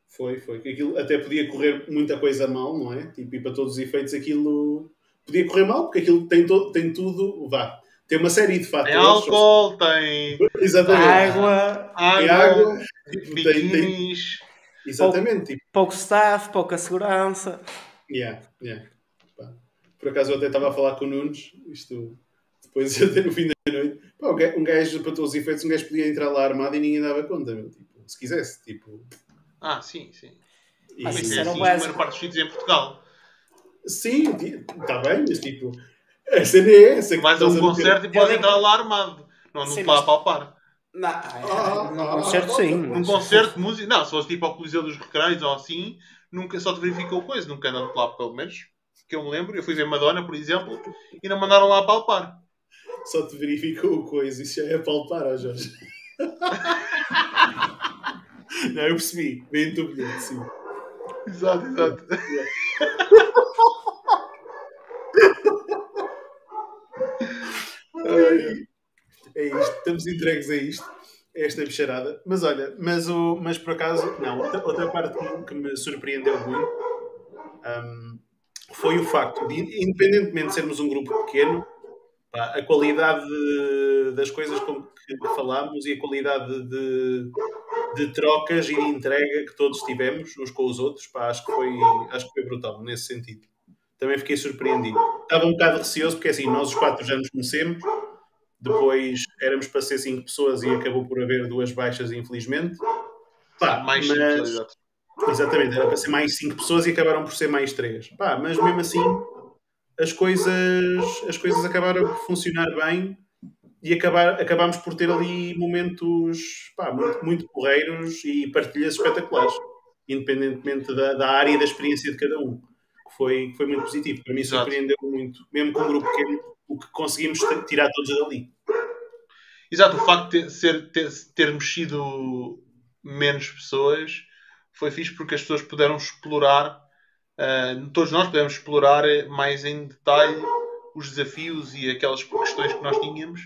Foi, foi. Aquilo até podia correr muita coisa mal, não é? Tipo, e para todos os efeitos aquilo podia correr mal, porque aquilo tem, to- tem tudo, vá, tem uma série de fatores. Tem álcool, tem Exatamente. Água, Tem água, água, tipo, tem, tem, exatamente. Tipo, pouco staff, pouca segurança. yeah, yeah. Por acaso eu até estava a falar com o Nunes, isto depois até no fim da noite. Pá, um ga- gajo, para todos os efeitos, um gajo podia entrar lá armado e ninguém dava conta, meu, tipo, se quisesse. Tipo, Ah, sim, sim. e- Mas Isso é era o assim maior parte dos sítios em Portugal. Sim, está bem, mas tipo, a cena é essa. que Vais a um concerto e podes Eu entrar lá armado. Não lá mas- a palpar. Não, Ah, num ah, concerto ah, sim. Num concerto de música. Não, se fosse tipo ao Coliseu dos Recreios ou assim, nunca só te verificou coisa. Nunca andaram lá, pelo menos. Que eu me lembro. Eu fui ver Madonna, por exemplo, e não mandaram lá a palpar. Só te verificou o coisa, isso já é palpar, ó Jorge. [laughs] Não, eu percebi, bem bilhete, sim. Exato, exato. [laughs] É isto, estamos entregues a isto, a esta bicharada. Mas olha, mas, o, mas por acaso, não, outra, outra parte que, que me surpreendeu muito hum, foi o facto de, independentemente de sermos um grupo pequeno, a qualidade de- das coisas com que falámos e a qualidade de, de trocas e de entrega que todos tivemos uns com os outros, pá, acho, que foi, acho que foi brutal nesse sentido. Também fiquei surpreendido. Estava um bocado receoso porque assim, nós os quatro já nos conhecemos, depois éramos para ser cinco pessoas e acabou por haver duas baixas, infelizmente. Pá, Mais mas- simples. Exatamente, era para ser mais 5 pessoas e acabaram por ser mais 3. Pá, mas mesmo assim, as coisas, as coisas acabaram por funcionar bem e acabar, acabámos por ter ali momentos pá, muito, muito porreiros e partilhas espetaculares, independentemente da, da área e da experiência de cada um. Foi, foi muito positivo. Para mim, Exato. surpreendeu muito, mesmo com um grupo pequeno, o que conseguimos tirar todos dali. Exato, o facto de ter, ser, ter, termos sido menos pessoas foi fixe porque as pessoas puderam explorar, ah, todos nós pudemos explorar eh, mais em detalhe os desafios e aquelas questões que nós tínhamos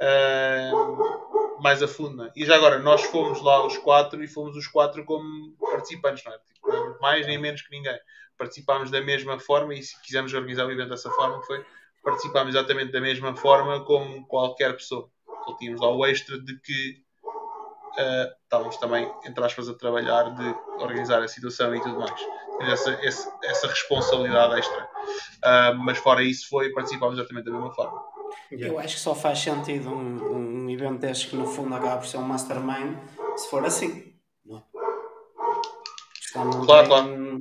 ah, mais a fundo. é? E já agora, nós fomos lá os quatro e fomos os quatro como participantes, não é? Tipo, nem mais nem menos que ninguém. Participámos da mesma forma e se quisermos organizar o evento dessa forma, foi participámos exatamente da mesma forma como qualquer pessoa. Só tínhamos lá o extra de que ah, estávamos também, entre aspas, a trabalhar de organizar a situação e tudo mais. Tínhamos essa, esse- essa responsabilidade extra. Ah, mas fora isso, foi participámos exatamente da mesma forma. Eu acho que só faz sentido um, um evento destes que no fundo acaba por ser um mastermind se for assim. Não é? Não Claro, tem-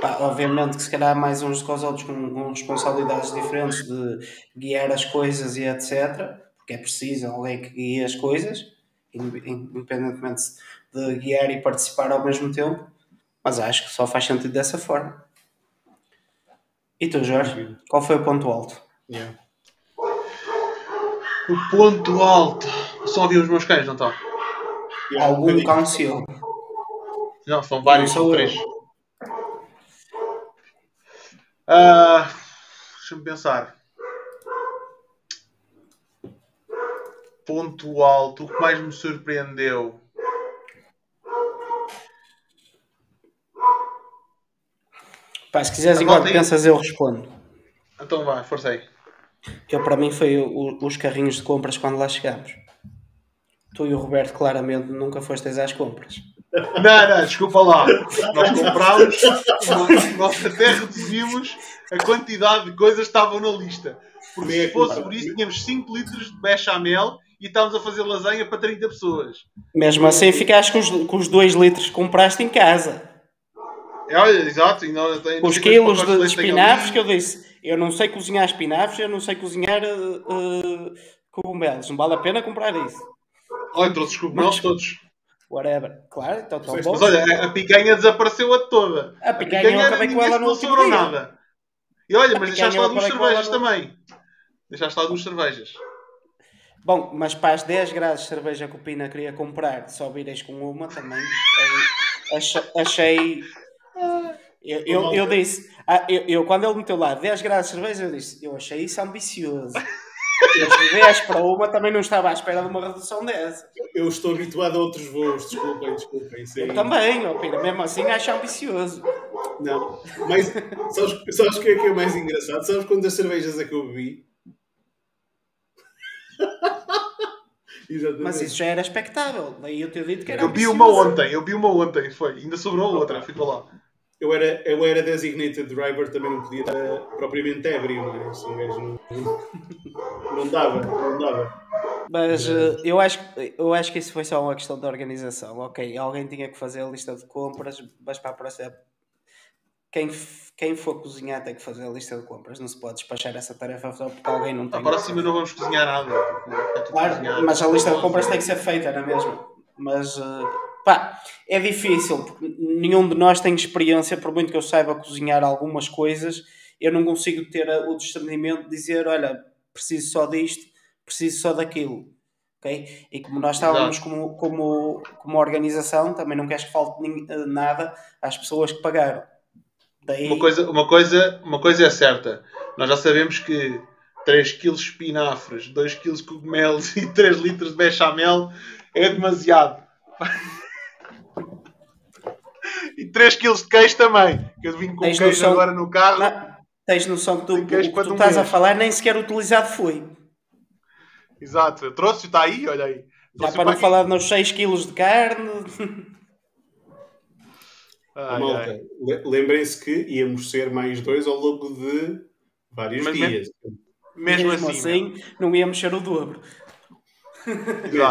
Pá, obviamente que se calhar mais uns com os outros com, com responsabilidades diferentes de guiar as coisas e etc. Porque é preciso alguém que guie as coisas, in- independentemente de guiar e participar ao mesmo tempo. Mas acho que só faz sentido dessa forma. E tu, Jorge? Qual foi o ponto alto? Yeah. O ponto alto. Só ouvi os meus cães, não está? Um Algum bocadinho. council. Não, são vários, são sou três. eu. Ah, Deixa-me pensar. Ponto alto. O que mais me surpreendeu? Pá, se quiseres, enquanto aí- pensas, eu respondo. Então vai, força aí. Eu, para mim, foi o- os carrinhos de compras quando lá chegámos. Tu e o Roberto, claramente, nunca fostes às compras. Não, não, desculpa lá. Nós comprámos, nós, nós até reduzimos a quantidade de coisas que estavam na lista. Porque se fosse por isso, tínhamos 5 litros de bechamel e estávamos a fazer lasanha para 30 pessoas. Mesmo assim, ficaste com os, com os dois litros que compraste em casa. É, olha, exato, ainda tem Os quilos de, de espinafres que eu disse, eu não sei cozinhar espinafres, eu não sei cozinhar uh, cogumelos, não vale a pena comprar isso. Olha, trouxe os cogumelos todos. Whatever, claro, então estão bons. Mas olha, a picanha desapareceu a toda. A picanha, a picanha eu acabei com ela no último dia. nada. E olha, mas deixaste lá duas cervejas também. Deixaste lá duas cervejas. Bom, mas para as 10 graus de cerveja que o Pina queria comprar, só vireis com uma também. achei. eu, eu, eu disse, ah, eu, eu, quando ele meteu lá 10 graus de cerveja, eu disse, eu achei isso ambicioso. Eu 10 para uma também não estava à espera de uma redução dessa. Eu estou habituado a outros voos, desculpem, desculpem. Sim. Eu também, ó, Pina, mesmo assim acho ambicioso. Não, mas sabes, sabes o que é que é mais engraçado? Sabes quantas cervejas é que eu bebi? [laughs] Mas isso já era expectável. Daí eu ter dito que era. Eu vi uma ontem, eu vi uma ontem, foi. Ainda sobrou outra, ficou lá. Eu era, eu era designated driver, também não podia estar propriamente ébrio, não é? Um gajo não, [laughs] não dava, não dava. Mas uh, eu, acho, eu acho que isso foi só uma questão de organização. Ok, alguém tinha que fazer a lista de compras, mas para a próxima quem, quem for cozinhar tem que fazer a lista de compras. Não se pode despachar essa tarefa só porque alguém não tem. A próxima não vamos cozinhar nada. Claro, cozinhar. mas a lista de compras tem que ser feita, não é mesmo? Mas uh, pá, é difícil porque nenhum de nós tem experiência, por muito que eu saiba cozinhar algumas coisas, eu não consigo ter o discernimento de dizer: olha, preciso só disto, preciso só daquilo. Okay? E como nós estávamos como, como, como organização, também não queres que falte nada às pessoas que pagaram. Daí... Uma, coisa, uma, coisa, uma coisa é certa. Nós já sabemos que 3 kg de espinafres, 2 kg de cogumelos [laughs] e 3 litros de bechamel é demasiado. E 3 kg de queijo também. Que eu vim com tens queijo noção... agora no carro. Não, tens noção que tu, o que tu estás mês. a falar nem sequer utilizado foi. Exato, eu trouxe, está aí, olha aí. Já para não aqui. falar nos 6 kg de carne. Ai, malta, lembrem-se que íamos ser mais dois ao longo de vários Mas dias. Mesmo, mesmo assim, assim não íamos ser o dobro.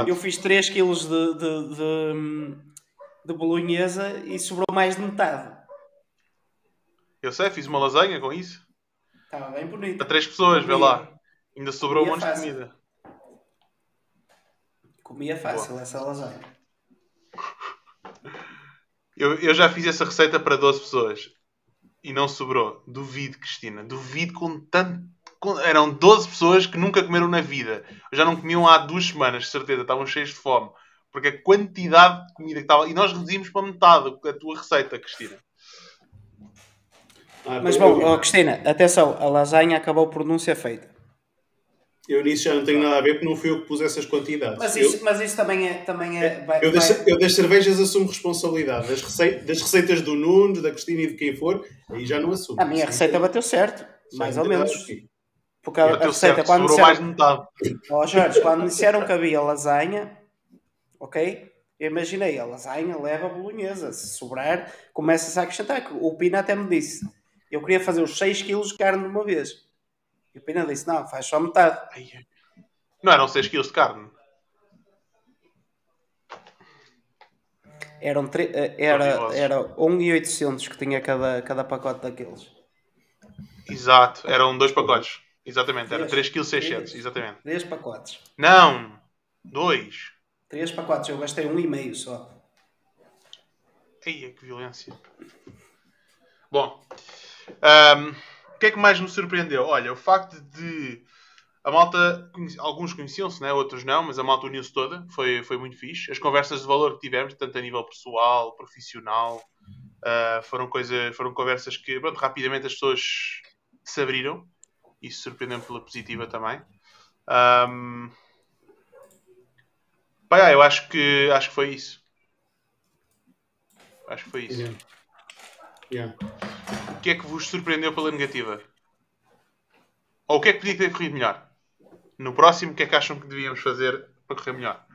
Eu fiz 3 kg de, de, de, de bolonhesa e sobrou mais de metade. Eu sei, fiz uma lasanha com isso. Estava bem bonito. Para 3 pessoas, vê lá. Ainda sobrou Comia um monte de comida. Comia fácil Boa. essa lasanha. Eu, eu já fiz essa receita para 12 pessoas e não sobrou. Duvido, Cristina. Duvido com tanto. Com... Eram 12 pessoas que nunca comeram na vida. Já não comiam há duas semanas, de certeza. Estavam cheios de fome. Porque a quantidade de comida que estava. E nós reduzimos para metade a tua receita, Cristina. Ah, Mas bom, oh, Cristina, atenção, a lasanha acabou por não ser feita. Eu nisso já não tenho nada a ver porque não fui eu que pus essas quantidades. Mas isso, eu, mas isso também é. Também é vai, eu, das, eu, das, cervejas assumo responsabilidade. Das, receitas, das receitas do Nunes, da Cristina e de quem for, aí já não assumo. A minha receita bateu certo, mais ou menos. Porque a, a receita, certo, quando disseram, mais metade. Oh, Jorge, quando disseram que havia lasanha, ok? Eu imaginei, a lasanha leva a bolonhesa. Se sobrar, começa-se a acrescentar. O Pina até me disse: eu queria fazer os 6 kg de carne de uma vez. E o Pina disse: Não, faz só metade. Não eram 6 kg de carne. Eram tre... Eh, era, era 1,800 que tinha cada, cada pacote daqueles. Exato, eram dois pacotes. Exatamente, era 3,6 kg, exatamente. 3 pacotes. Não, 2. 3 pacotes, eu gastei 1,5 só. Eia, que violência. Bom, um, que é que mais me surpreendeu? Olha, o facto de a malta, alguns conheciam-se, né? outros não, mas a malta uniu-se toda, foi, foi muito fixe. As conversas de valor que tivemos, tanto a nível pessoal, profissional, uh, foram, coisa, foram conversas que pronto, rapidamente as pessoas se abriram. Isso surpreendeu-me pela positiva também. Um... Pá, eu acho que, acho que foi isso. Acho que foi isso. Yeah. Yeah. O que é que vos surpreendeu pela negativa? Ou o que é que podia ter corrido melhor? No próximo, o que é que acham que devíamos fazer para correr melhor?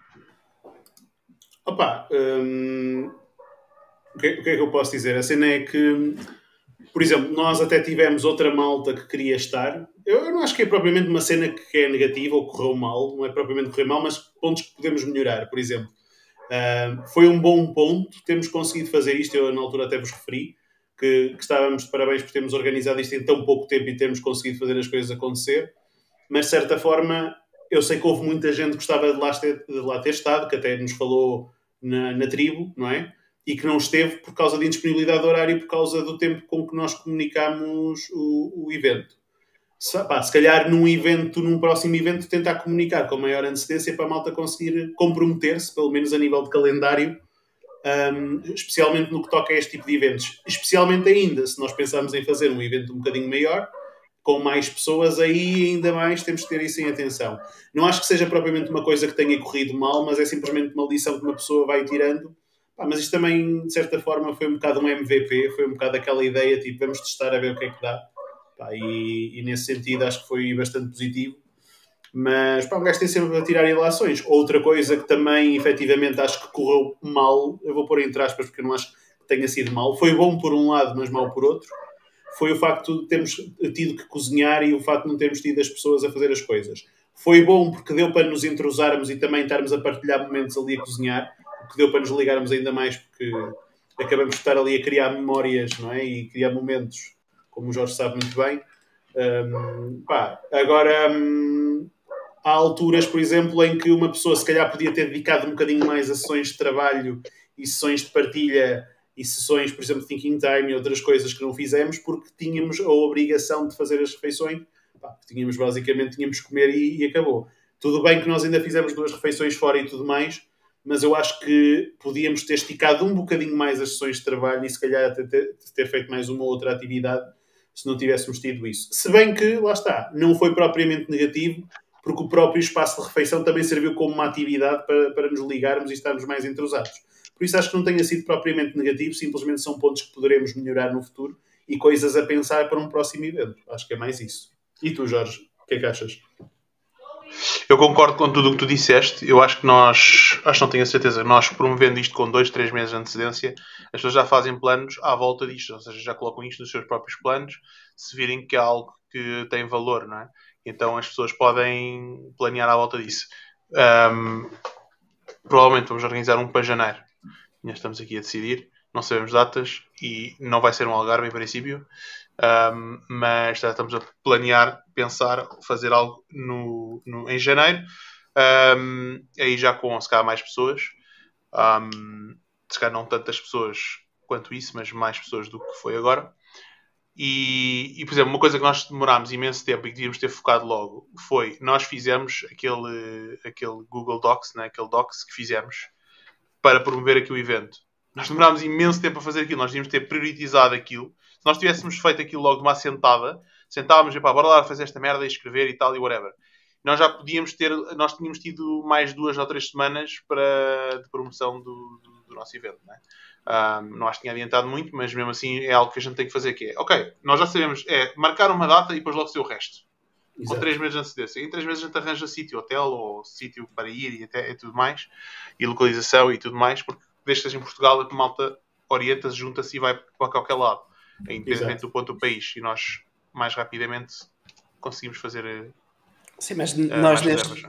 Opa, hum, o, que, o, que, é que eu posso dizer? A cena é que, por exemplo, nós até tivemos outra malta que queria estar. Eu, eu não acho que é propriamente uma cena que é negativa ou correu mal, não é propriamente correr mal, mas pontos que podemos melhorar. Por exemplo, hum, foi um bom ponto, temos conseguido fazer isto, eu na altura até vos referi que, que estávamos de parabéns por termos organizado isto em tão pouco tempo e termos conseguido fazer as coisas acontecer. Mas, de certa forma, eu sei que houve muita gente que gostava de lá ter, de lá ter estado, que até nos falou na, na tribo, não é? E que não esteve por causa de indisponibilidade de horário e por causa do tempo com que nós comunicámos o, o evento. Se, pá, se calhar num evento, num próximo evento, tentar comunicar com maior antecedência para a malta conseguir comprometer-se, pelo menos a nível de calendário, um, especialmente no que toca a este tipo de eventos. Especialmente ainda, se nós pensarmos em fazer um evento um bocadinho maior, com mais pessoas, aí ainda mais temos que ter isso em atenção. Não acho que seja propriamente uma coisa que tenha corrido mal, mas é simplesmente uma lição que uma pessoa vai tirando. Mas isto também, de certa forma, foi um bocado um MVP, foi um bocado aquela ideia, tipo, vamos testar a ver o que é que dá. Pá, e, e, nesse sentido acho que foi bastante positivo. Mas pá, um gajo tem sempre a tirar ilações. Outra coisa que também, efetivamente, acho que correu mal, eu vou pôr entre aspas porque eu não acho que tenha sido mal, foi bom por um lado, mas mal por outro foi o facto de termos tido que cozinhar e o facto de não termos tido as pessoas a fazer as coisas. Foi bom porque deu para nos entrosarmos e também estarmos a partilhar momentos ali a cozinhar, o que deu para nos ligarmos ainda mais porque acabamos de estar ali a criar memórias não é? e criar momentos, como o Jorge sabe muito bem. Um, pá, agora, um, há alturas, por exemplo, em que uma pessoa se calhar podia ter dedicado um bocadinho mais a sessões de trabalho e sessões de partilha e sessões, por exemplo, thinking time e outras coisas que não fizemos porque tínhamos a obrigação de fazer as refeições. Pá, tínhamos basicamente tínhamos que comer e, e, acabou. Tudo bem que nós ainda fizemos duas refeições fora e tudo mais, mas eu acho que podíamos ter esticado um bocadinho mais as sessões de trabalho e se calhar ter, ter, ter feito mais uma outra atividade se não tivéssemos tido isso. Se bem que, lá está, não foi propriamente negativo, porque o próprio espaço de refeição também serviu como uma atividade para, para nos ligarmos e estarmos mais entrosados. Por isso acho que não tenha sido propriamente negativo, simplesmente são pontos que poderemos melhorar no futuro e coisas a pensar para um próximo evento. Acho que é mais isso. E tu, Jorge, o que é que achas? Eu concordo com tudo o que tu disseste. Eu acho que nós, acho que não tenho a certeza, nós promovendo isto com dois, três meses de antecedência, as pessoas já fazem planos à volta disto, ou seja, já colocam isto nos seus próprios planos, se virem que é algo que tem valor, não é? Então as pessoas podem planear à volta disso. Um, provavelmente vamos organizar um para janeiro ainda estamos aqui a decidir, não sabemos datas e não vai ser um Algarve em princípio, um, mas já estamos a planear, pensar, fazer algo no, no em janeiro, um, aí já com se calhar mais pessoas, um, se calhar não tantas pessoas quanto isso, mas mais pessoas do que foi agora. E, e, por exemplo, uma coisa que nós demorámos imenso tempo e que devíamos ter focado logo foi nós fizemos aquele, aquele Google Docs, né, aquele Docs que fizemos para promover aqui o evento. Nós demorámos imenso tempo a fazer aquilo, nós devíamos ter priorizado aquilo. Se nós tivéssemos feito aquilo logo de uma assentada, sentávamos e pá, bora lá fazer esta merda e escrever e tal e whatever. Nós já podíamos ter, nós tínhamos tido mais duas ou três semanas para, de promoção do, do, do nosso evento. Não, é? um, não acho que tinha adiantado muito, mas mesmo assim é algo que a gente tem que fazer que é, ok, nós já sabemos, é marcar uma data e depois logo ser o resto. Exato. com três meses de antecedência. Em três meses a gente arranja sítio, hotel ou sítio para ir e, até, e tudo mais, e localização e tudo mais, porque desde que esteja em Portugal a malta orienta-se, junta-se e vai para qualquer lado, independente do ponto do país. E nós, mais rapidamente, conseguimos fazer. Eh, Sim, mas uh, nós, neste,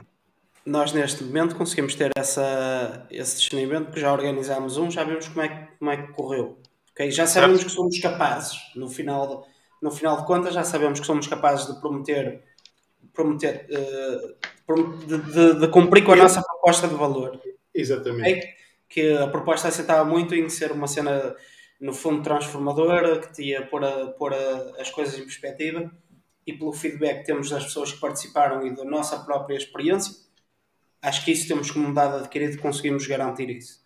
nós neste momento conseguimos ter essa, esse discernimento que já organizámos um, já vimos como é que, como é que correu. Okay? Já sabemos certo. que somos capazes, no final, no final de contas, já sabemos que somos capazes de prometer prometer, uh, de, de, de, cumprir com a nossa proposta de valor. Exatamente. Okay? Que a proposta assentava muito em ser uma cena, no fundo, transformadora, que tinha pôr, a, pôr a, as coisas em perspectiva e pelo feedback que temos das pessoas que participaram e da nossa própria experiência, acho que isso temos como dado adquirido conseguimos garantir isso.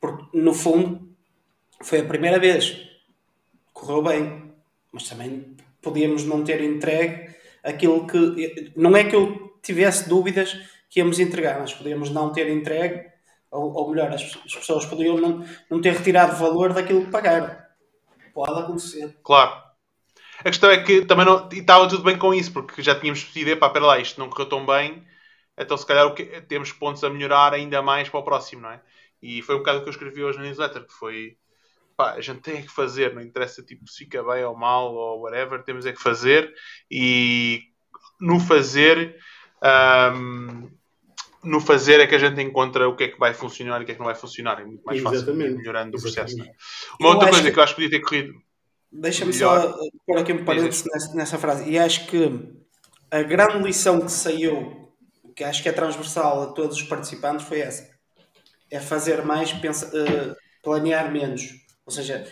Porque, no fundo, foi a primeira vez. Correu bem, mas também podíamos não ter entregue aquilo que. Não é que eu tivesse dúvidas que íamos entregar, mas podíamos não ter entregue, ou, ou melhor, as, as, pessoas poderiam não, não ter retirado valor daquilo que pagaram. Pode acontecer. Claro. A questão é que também não, estava tudo bem com isso, porque já tínhamos pedido, pá, pera lá, isto não correu tão bem, então se calhar que, temos pontos a melhorar ainda mais para o próximo, não é? E foi um bocado o que eu escrevi hoje na newsletter, que foi pá, a gente tem que fazer, não interessa tipo, se fica bem ou mal ou whatever, temos é que fazer e no fazer um, no fazer é que a gente encontra o que é que vai funcionar e o que é que não vai funcionar. É muito mais fácil Exatamente. ir melhorando o processo. Exatamente. não é? Uma Eu outra coisa que- que eu acho que podia ter corrido. Deixa-me só pôr aqui um parênteses nessa, nessa frase. E acho que a grande lição que saiu, que acho que é transversal a todos os participantes, foi essa. É fazer mais, pensa, uh, planear menos. Ou seja,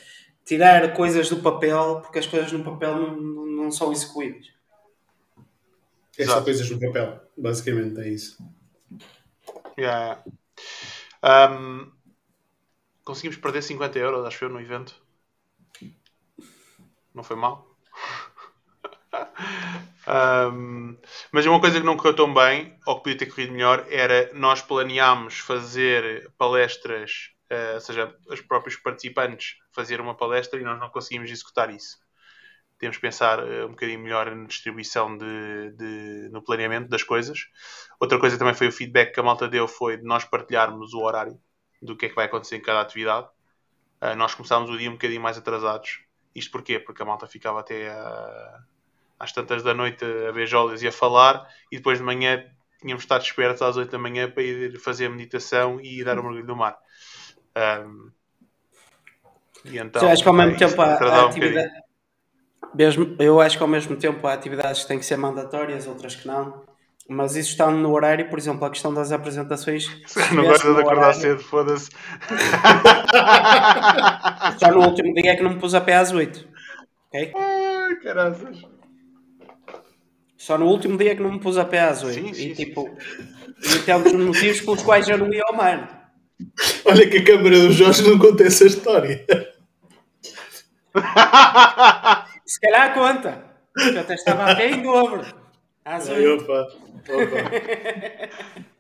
tirar coisas do papel, porque as coisas no papel não, não- não são execuíveis. É só coisas no papel. Basicamente é isso. Yeah. Um, conseguimos perder 50 euros, acho eu, no evento. Não foi mal. [laughs] Um, mas uma coisa que não correu tão bem, ou que podia ter corrido melhor, era nós planeámos fazer palestras, eh, ou seja, os próprios participantes fazer uma palestra e nós não conseguimos executar isso. Temos que pensar eh, um bocadinho melhor na distribuição de, de- no planeamento das coisas. Outra coisa também foi o feedback que a malta deu foi de nós partilharmos o horário do que é que vai acontecer em cada atividade. Ah, nós começámos o dia um bocadinho mais atrasados. Isto porquê? Porque a malta ficava até ah, às tantas da noite a beijolas e a falar e depois de manhã tínhamos de estar despertos às 8 da manhã para ir fazer a meditação e dar o mergulho no mar. Ahm, e então, acho que ao mesmo isso tempo há, atrasava há um atividade- mesmo, eu acho que ao mesmo tempo há atividades que têm que ser mandatórias, outras que não. Mas isso está no horário, por exemplo, a questão das apresentações. [laughs] se Não no de acordar horário- cedo, foda-se. [laughs] Só no último dia é que não me pus a pé às 8. Ok? Ai, caraças. Só no último dia é que não me pus a pé às 8. Sim, sim, e tipo, e até dos motivos pelos quais eu não ia ao mar. Olha que a câmara do Jorge não conta essa história. [laughs] Se calhar conta. porque Eu até estava a pé em dobro. Às Ai, 8. opa, opa. [laughs]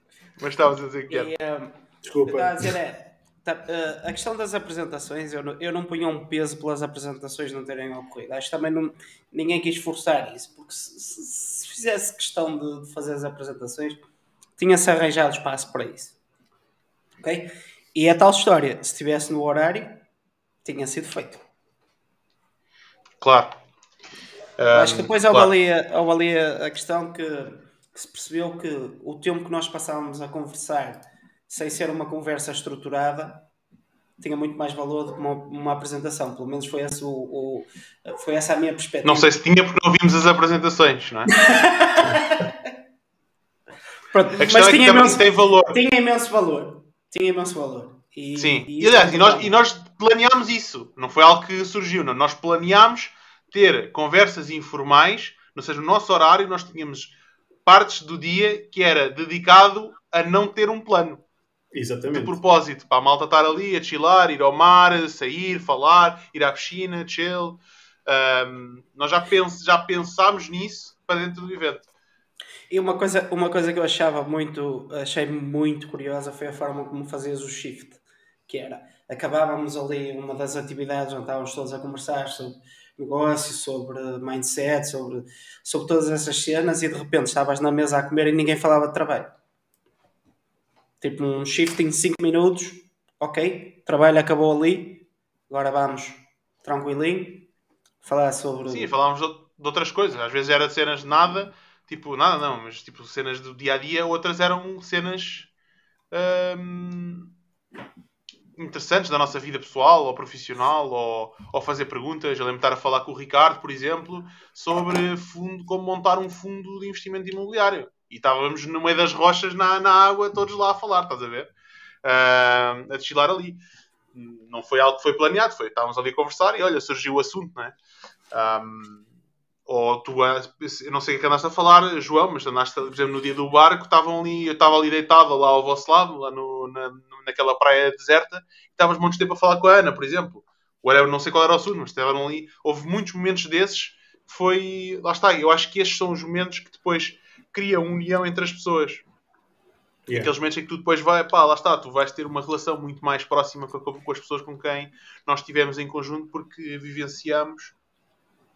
Mas estavas a dizer que era. E, um, eu Desculpa. estava a dizer é. tá, uh, a questão das apresentações, eu não, eu não punha um peso pelas apresentações não terem ocorrido. Acho que também não, ninguém quis forçar isso, porque se, se- se fizesse questão de, de fazer as apresentações, tinha-se arranjado espaço para isso. Ok? E é tal história, se estivesse no horário, tinha sido feito. Claro. Acho que depois houve, claro. ali, a- houve ali a, a questão que, que se percebeu que o tempo que nós passávamos a conversar sem ser uma conversa estruturada tinha muito mais valor do que uma, uma apresentação. Pelo menos foi, esse o, o- foi essa a minha perspectiva. Não sei se tinha porque não vimos as apresentações, não é? [laughs] Pronto, A mas questão é que tinha imenso, tem valor. tinha imenso valor. Tinha imenso valor. E, Sim. e E, aliás, é e nós, e nós planeámos isso. Não foi algo que surgiu. Não. Nós planeámos ter conversas informais, ou seja, no nosso horário nós tínhamos partes do dia que era dedicado a não ter um plano. De Exatamente. propósito, para a malta estar ali a chilar, ir ao mar, sair, falar, ir à piscina, chill. Ahm, nós já, pens já pensámos nisso para dentro do evento. E uma coisa, uma coisa que eu achava muito, achei muito curiosa foi a forma como fazias o shift, que era, acabávamos ali uma das atividades onde estávamos todos a conversar sobre negócio, sobre mindset, sobre, sobre todas essas cenas e de repente estavas na mesa a comer e ninguém falava de trabalho. Tipo um shift em 5 minutos, ok, trabalho acabou ali, agora vamos tranquilinho, falar sobre... Sim, falávamos de, de outras coisas. Às vezes era de cenas de nada, tipo, nada não, mas tipo cenas do dia a dia, outras eram cenas hum, interessantes da nossa vida pessoal ou profissional, ou, ou fazer perguntas. Eu lembro de estar a falar com o Ricardo, por exemplo, sobre fundo, como montar um fundo de investimento imobiliário. E estávamos no meio das rochas na, na água, todos lá a falar, estás a ver? Hum, a desfilar ali. Não foi algo que foi planeado, foi, estávamos ali a conversar e olha, surgiu o assunto, não é? Um, ou tu, eu não sei o que é que andaste a falar, João, mas andaste, por exemplo, no dia do barco, estavam ali, eu estava ali deitado lá ao vosso lado, lá no, na, naquela praia deserta, e estávamos muitos tempo a falar com a Ana, por exemplo. Ou era, não sei qual era o assunto, mas estavam ali. Houve muitos momentos desses, foi. Lá está, eu acho que estes são os momentos que depois criam união entre as pessoas. Yeah. Aqueles momentos em que tu depois vai, pá, lá está, tu vais ter uma relação muito mais próxima com, com as pessoas com quem nós estivemos em conjunto porque vivenciamos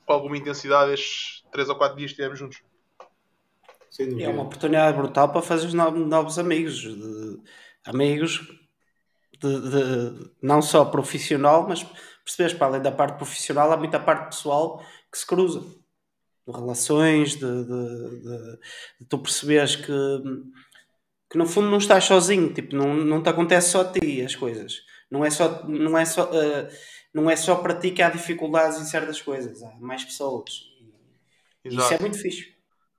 com alguma intensidade estes 3 ou 4 dias que estivemos juntos. É uma oportunidade brutal para fazer novos, novos amigos. de- amigos de, de- não só profissional, mas percebes, para além da parte profissional, há muita parte pessoal que se cruza. De relações, de, de- de- de tu perceberes que, que no fundo não estás sozinho, tipo, não, não te acontece só a ti as coisas. Não é só, não é só, uh, não é só para ti que há dificuldades em certas coisas, há mais pessoas. E isso é muito fixe.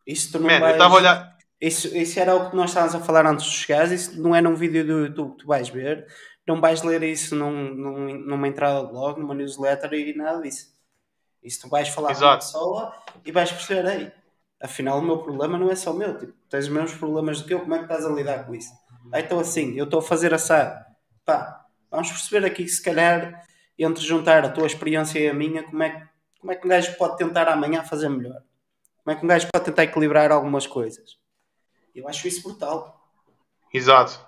Isso tu não Man, vais... a olhar. Isso, isso era o que nós estávamos a falar antes de chegares, isso não é num vídeo do YouTube que tu vais ver, não vais ler isso num, num, numa entrada de blog, numa newsletter e nada disso. Isso tu vais falar Exato. com uma pessoa e vais perceber, ei, afinal o meu problema não é só o meu, tipo, tens os mesmos problemas do que eu, como é que estás a lidar com isso? Ah, então assim, eu estou a fazer assado, pá, vamos perceber aqui se calhar entre juntar a tua experiência e a minha, como é, que, como é que um gajo pode tentar amanhã fazer melhor? Como é que um gajo pode tentar equilibrar algumas coisas? Eu acho isso brutal. Exato.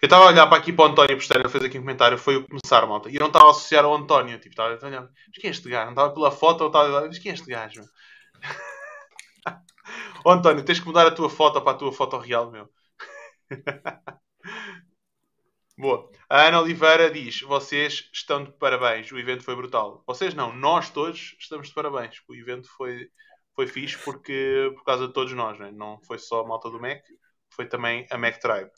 Eu estava a olhar para aqui para o António Posteira, fez aqui um comentário, foi o começar, malta. E eu não estava a associar ao António, tipo, estava a olhar, mas quem é este gajo? Não estava pela foto, eu estava a mas quem é este gajo? [laughs] António, tens que mudar a tua foto para a tua foto real, meu. [laughs] Boa. A Ana Oliveira diz: Vocês estão de parabéns, o evento foi brutal. Vocês não, nós todos estamos de parabéns. O evento foi, foi fixe porque, por causa de todos nós, né? não foi só a malta do Mac, foi também a Mac Tribe.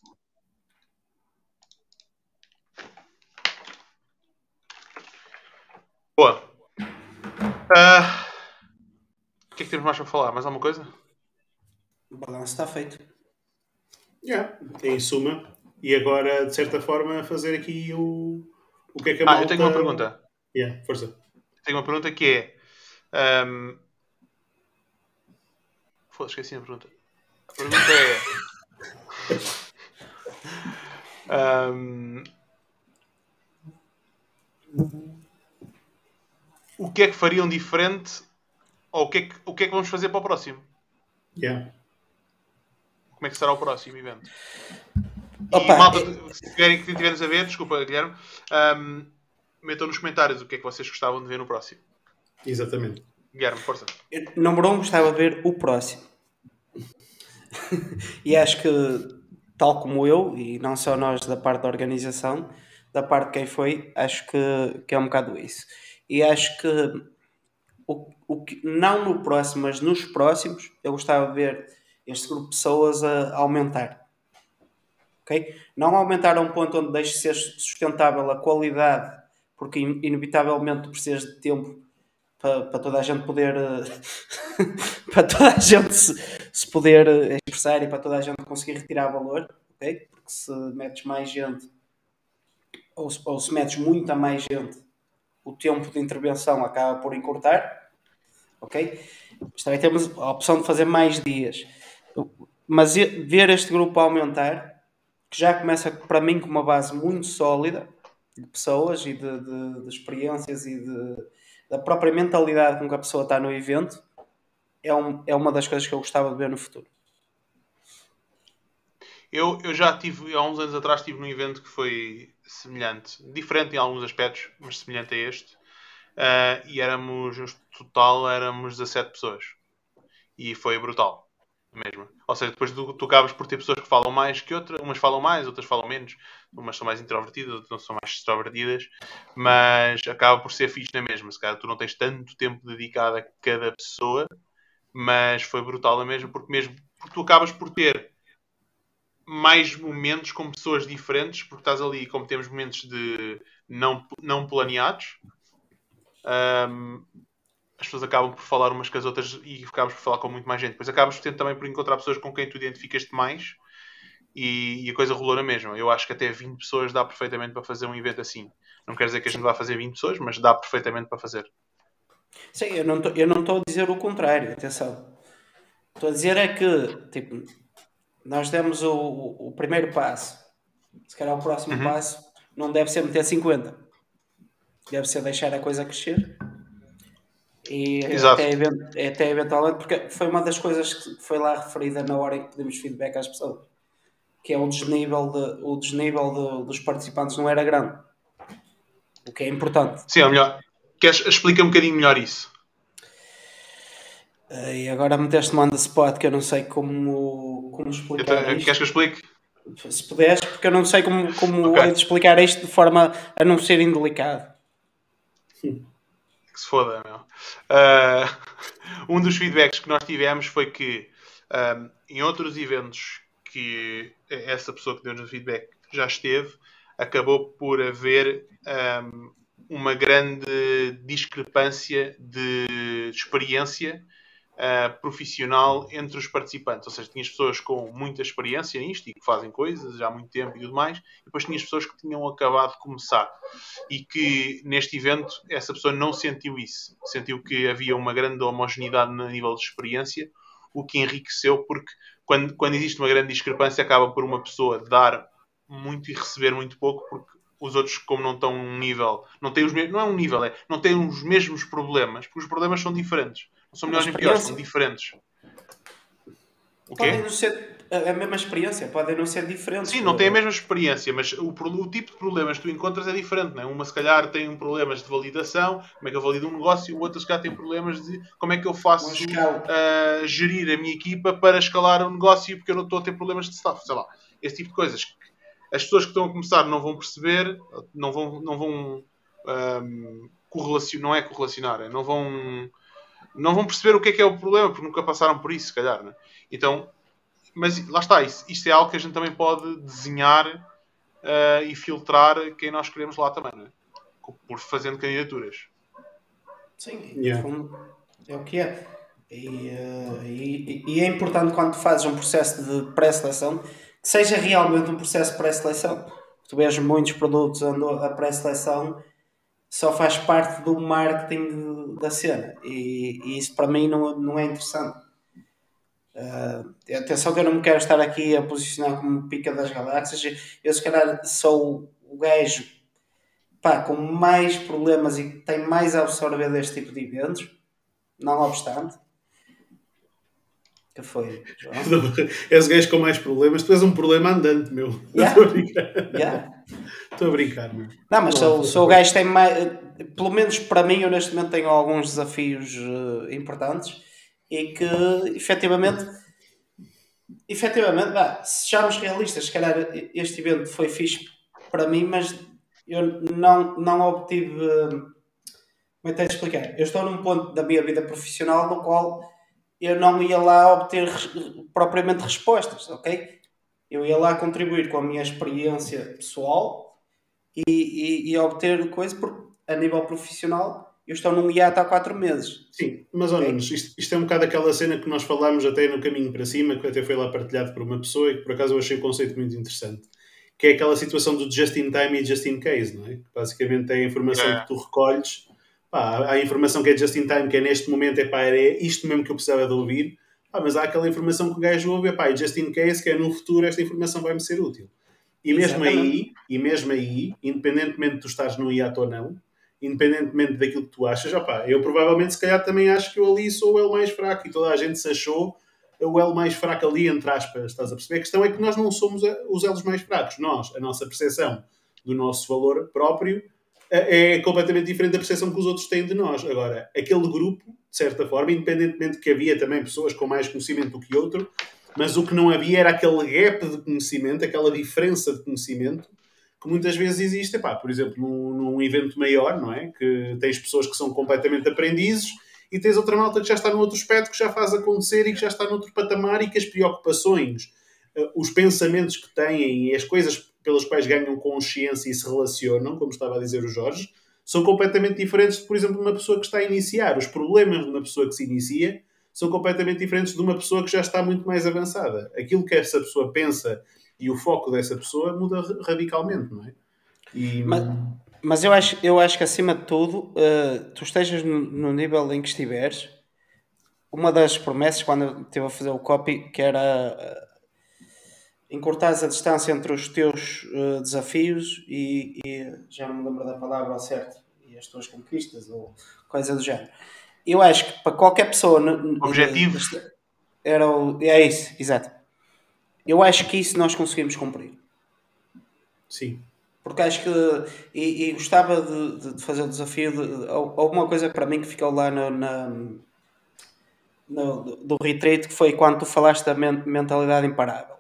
Boa. Uh, o que é que temos mais para falar? Mais alguma coisa? O balanço está feito. Yeah, em suma. E agora, de certa forma, fazer aqui o, o que é que a Ah, malta... eu tenho uma pergunta. Yeah, força. Tenho uma pergunta que é. Um... Foda, esqueci a pergunta. A pergunta é. um... O que é que fariam diferente? Ou o que é que, o que, é que vamos fazer para o próximo? Yeah. Como é que será o próximo evento? Opa, e malta, é... se tiverem que tivermos a ver, desculpa, Guilherme, um, metam nos comentários o que é que vocês gostavam de ver no próximo. Exatamente. Guilherme, força. Número 1, um, gostava de ver o próximo. [laughs] e acho que, tal como eu, e não só nós da parte da organização, da parte de quem foi, acho que, que é um bocado isso. E acho que, o, o que, não no próximo, mas nos próximos, eu gostava de ver este grupo de pessoas a, a aumentar. Não aumentar a um ponto onde deixe de ser sustentável a qualidade, porque inevitavelmente precisas de tempo para, para toda a gente poder [laughs] para toda a gente se, se, poder expressar e para toda a gente conseguir retirar valor? Porque se metes mais gente ou se, ou se metes muita mais gente, o tempo de intervenção acaba por encurtar, ok? Mas também temos a opção de fazer mais dias. Mas ver este grupo aumentar que já começa para mim com uma base muito sólida de pessoas e de, de, de experiências e de, da própria mentalidade com que a pessoa está no evento, é, um, é uma das coisas que eu gostava de ver no futuro. Eu, eu já tive, há uns anos atrás, estive num evento que foi semelhante, diferente em alguns aspectos, mas semelhante a este. Uh, e éramos, no total, éramos 17 pessoas. E foi brutal mesmo. Ou seja, depois tu, tu acabas por ter pessoas que falam mais que outras, umas falam mais, outras falam menos, umas são mais introvertidas, outras são mais extrovertidas, mas acaba por ser fixe na mesma. Se calhar tu não tens tanto tempo dedicado a cada pessoa, mas foi brutal a mesma, porque mesmo porque tu acabas por ter mais momentos com pessoas diferentes, porque estás ali, como temos momentos de não, não planeados. Um, as pessoas acabam por falar umas com as outras e acabas por falar com muito mais gente. Depois acabas por também por encontrar pessoas com quem tu identificas-te mais e, e, a coisa rolou na mesma. Eu acho que até 20 pessoas dá perfeitamente para fazer um evento assim. Não quer dizer que a gente vá fazer 20 pessoas, mas dá perfeitamente para fazer. Sim, eu não estou a dizer o contrário, atenção. Estou a dizer é que, tipo, nós demos o, o primeiro passo. Se calhar o próximo uhum. passo não deve ser meter 50. Deve ser deixar a coisa crescer e até, até eventualmente, porque foi uma das coisas que foi lá referida na hora em que pedimos feedback às pessoas, que é o desnível, de, o desnível de, dos participantes não era grande. O que é importante. Sim, é melhor. Queres explicar um bocadinho melhor isso? E agora meteste-me on the spot que eu não sei como, como explicar. Então, queres que eu explique? Se puderes, porque eu não sei como, como okay. é explicar isto de forma a não ser indelicado. Que [laughs] se foda, meu. Uh, [laughs] um dos feedbacks que nós tivemos foi que um, em outros eventos que essa pessoa que deu-nos o feedback já esteve, acabou por haver um, uma grande discrepância de experiência uh, profissional entre os participantes. Ou seja, tinhas pessoas com muita experiência nisto e que fazem coisas há muito tempo e tudo mais, e depois tinhas pessoas que tinham acabado de começar e que neste evento essa pessoa não sentiu isso. Sentiu que havia uma grande homogeneidade no nível de experiência, o que enriqueceu, porque quando, quando existe uma grande discrepância, acaba por uma pessoa dar muito e receber muito pouco, porque os outros, como não estão um nível, não têm os mesmos, não é um nível, é, não têm os mesmos problemas, porque os problemas são diferentes. Não são melhores nem piores, são diferentes. O quê? Podem não ser a mesma experiência, podem não ser diferentes. Sim, não têm a mesma experiência, mas o, o, tipo de problemas que tu encontras é diferente. Não é? Uma, se calhar, tem um problemas de validação, como é que eu valido um negócio, o outro, se calhar, tem problemas de como é que eu faço uh, gerir a minha equipa para escalar o negócio porque eu não estou a ter problemas de staff. Sei lá, esse tipo de coisas. As pessoas que estão a começar não vão perceber, não vão, não vão um, correlacionar, não é correlacionar, é, não vão não vão perceber o que é que é o problema, porque nunca passaram por isso, se calhar. Né? Então, mas lá está, isso, isto é algo que a gente também pode desenhar uh, e filtrar quem nós queremos lá também, né? por fazendo candidaturas. Sim, yeah. é o que é. E, uh, e, e, é importante quando fazes um processo de pré-seleção que seja realmente um processo de pré-seleção. Tu vês muitos produtos onde a pré-seleção só faz parte do marketing da cena e, e, isso para mim não, não é interessante. Uh, atenção que eu não me quero estar aqui a posicionar como pica das galáxias, eu se calhar sou o gajo pá, com mais problemas e que tem mais a absorver deste tipo de eventos, não obstante. Que foi, [laughs] és o gajo com mais problemas, tu és um problema andante, meu. Yeah. [laughs] Yeah. Estou a brincar, meu. Não, mas sou, sou o gajo tem mais. Pelo menos para mim, eu neste momento tenho alguns desafios uh, importantes e que efetivamente. Efetivamente, sejamos realistas, se calhar este evento foi fixe para mim, mas eu não, não obtive. Como é que explicar? Eu estou num ponto da minha vida profissional no qual eu não ia lá obter propriamente respostas, ok? Eu ia lá contribuir com a minha experiência pessoal e, e, e obter coisa, porque a nível profissional eu estou num hiato há 4 meses. Sim, mas olha, isto, isto, é um bocado aquela cena que nós falámos até no caminho para cima, que até foi lá partilhado por uma pessoa e que por acaso eu achei o conceito muito interessante. Que é aquela situação do just in time e just in case, não é? Que basicamente é a informação é. que tu recolhes. Pá, há a informação que é just in time, que é neste momento, é pá, é isto mesmo que eu precisava de ouvir. Pá, mas há aquela informação que o gajo ouve, é pá, just in case, que é no futuro esta informação vai-me ser útil. E mesmo aí, e mesmo aí, independentemente de tu estares no hiato ou não, independentemente daquilo que tu achas, opa, eu provavelmente se calhar também acho que eu ali sou o elo mais fraco e toda a gente se achou o elo mais fraco ali, entre aspas, estás a perceber? A questão é que nós não somos os elos mais fracos. Nós, a nossa percepção do nosso valor próprio é completamente diferente da percepção que os outros têm de nós. Agora, aquele grupo, de certa forma, independentemente de que havia também pessoas com mais conhecimento do que outro, mas o que não havia era aquele gap de conhecimento, aquela diferença de conhecimento que muitas vezes existe, Epá, por exemplo, num, num, evento maior, não é? Que tens pessoas que são completamente aprendizes e tens outra malta que já está no outro aspecto, que já faz acontecer e que já está noutro patamar e que as preocupações, eh, os pensamentos que têm e as coisas pelas quais ganham consciência e se relacionam, como estava a dizer o Jorge, são completamente diferentes de, por exemplo, uma pessoa que está a iniciar. Os problemas de uma pessoa que se inicia são completamente diferentes de uma pessoa que já está muito mais avançada. Aquilo que essa pessoa pensa e o foco dessa pessoa muda radicalmente, não é? E... Mas, mas eu, acho, eu acho que acima de tudo, uh, tu estejas no, no, nível em que estiveres, uma das promessas quando eu estive a fazer o copy, que era uh, encurtares a distância entre os teus uh, desafios e, e, já não me lembro da palavra ao certo, e as tuas conquistas ou coisa do género eu acho que para qualquer pessoa. Objetivo. Era o, é isso, exato. Eu acho que isso nós conseguimos cumprir. Sim. Porque acho que. E, e gostava de, de, fazer o desafio. De, alguma coisa para mim que ficou lá no, na, no, do retreat que foi quando tu falaste da mentalidade imparável.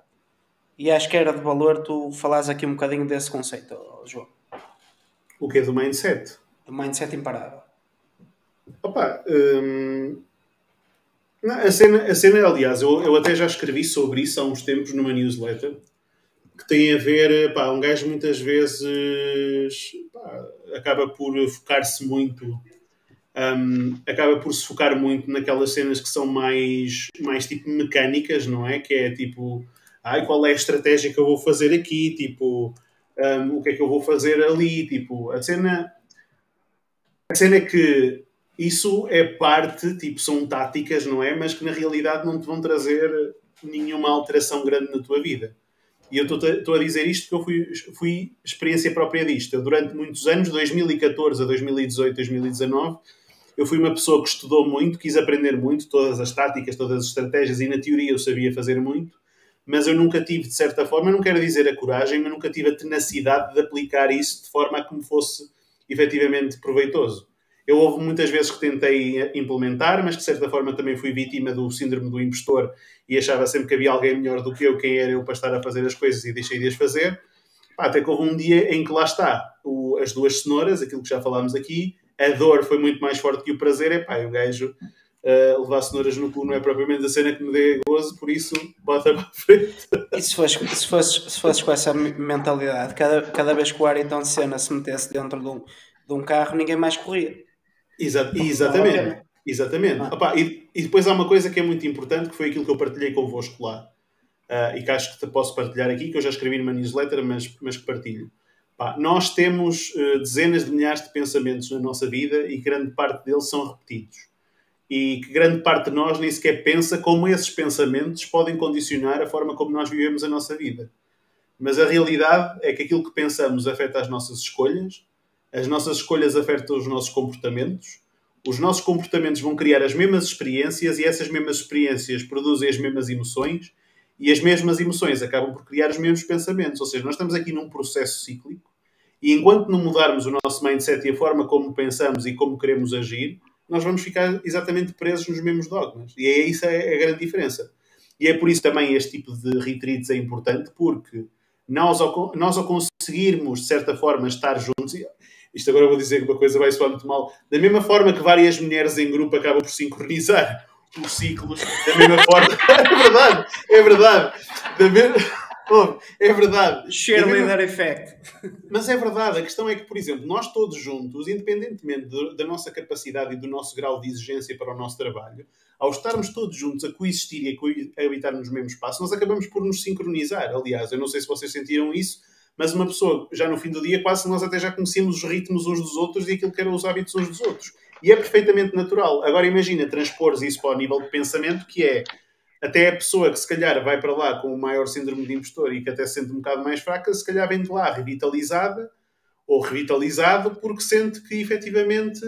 E acho que era de valor tu falares aqui um bocadinho desse conceito, João. O que é do mindset? Do mindset imparável. Opa, hum, Não, a, cena, a cena, aliás, eu, eu até já escrevi sobre isso há uns tempos numa newsletter que tem a ver, pá, um gajo muitas vezes pá, acaba por focar-se muito, um, acaba por se focar muito naquelas cenas que são mais, mais tipo mecânicas, não é? Que é tipo, ai, qual é a estratégia que eu vou fazer aqui, tipo, um, o que é que eu vou fazer ali, tipo, a cena, a cena é que isso é parte, tipo, são táticas, não é? Mas que na realidade não te vão trazer nenhuma alteração grande na tua vida. E eu estou a dizer isto porque eu fui, fui experiência própria disto. Eu, durante muitos anos, 2014 a 2018, 2019, eu fui uma pessoa que estudou muito, quis aprender muito, todas as táticas, todas as estratégias, e na teoria eu sabia fazer muito, mas eu nunca tive, de certa forma, não quero dizer a coragem, mas nunca tive a tenacidade de aplicar isso de forma a que me fosse efetivamente proveitoso. Eu houve muitas vezes que tentei implementar, mas de certa forma também fui vítima do síndrome do impostor e achava sempre que havia alguém melhor do que eu, quem era eu para estar a fazer as coisas e deixei de as fazer. Até que houve um dia em que lá está, o, as duas cenouras, aquilo que já falámos aqui, a dor foi muito mais forte que o prazer, é pá, o gajo uh, levar cenouras no cu não é propriamente a cena que me dê gozo, por isso bota para a frente. E se fosses, se fosses, se com essa mentalidade, cada, cada vez que o Ayrton Senna se metesse dentro de um, de um carro, ninguém mais corria. Exa exatamente. Exatamente. Ah. Opa, e, e, depois há uma coisa que é muito importante, que foi aquilo que eu partilhei convosco lá. Uh, e que acho que te posso partilhar aqui, que eu já escrevi numa newsletter, mas, mas que partilho. Pá, nós temos uh, dezenas de milhares de pensamentos na nossa vida e grande parte deles são repetidos. E que grande parte de nós nem sequer pensa como esses pensamentos podem condicionar a forma como nós vivemos a nossa vida. Mas a realidade é que aquilo que pensamos afeta as nossas escolhas, as nossas escolhas afetam os nossos comportamentos, os nossos comportamentos vão criar as mesmas experiências e essas mesmas experiências produzem as mesmas emoções e as mesmas emoções acabam por criar os mesmos pensamentos. Ou seja, nós estamos aqui num processo cíclico e enquanto não mudarmos o nosso mindset e a forma como pensamos e como queremos agir, nós vamos ficar exatamente presos nos mesmos dogmas. E é isso é a grande diferença. E é por isso também este tipo de retreats é importante, porque nós ao, nós ao conseguirmos, de certa forma, estar juntos, isto agora vou dizer que uma coisa vai soar muito mal. Da mesma forma que várias mulheres em grupo acabam por sincronizar os ciclos, da mesma [laughs] forma. [laughs] é verdade, é verdade. Da mesma... Oh, é verdade. Cheerleader effect. Mas é verdade. A questão é que, por exemplo, nós todos juntos, independentemente do, da nossa capacidade e do nosso grau de exigência para o nosso trabalho, ao estarmos todos juntos a coexistir e a habitar nos mesmos espaços, nós acabamos por nos sincronizar. Aliás, eu não sei se vocês sentiram isso, mas uma pessoa, já no fim do dia, quase nós até já conhecemos os ritmos uns dos outros e aquilo que eram os hábitos uns dos outros. E é perfeitamente natural. Agora imagina transpor isso para o nível de pensamento, que é até a pessoa que se calhar vai para lá com o maior síndrome de impostor e que até se sente um bocado mais fraca, se calhar vem de lá revitalizada ou revitalizado porque sente que efetivamente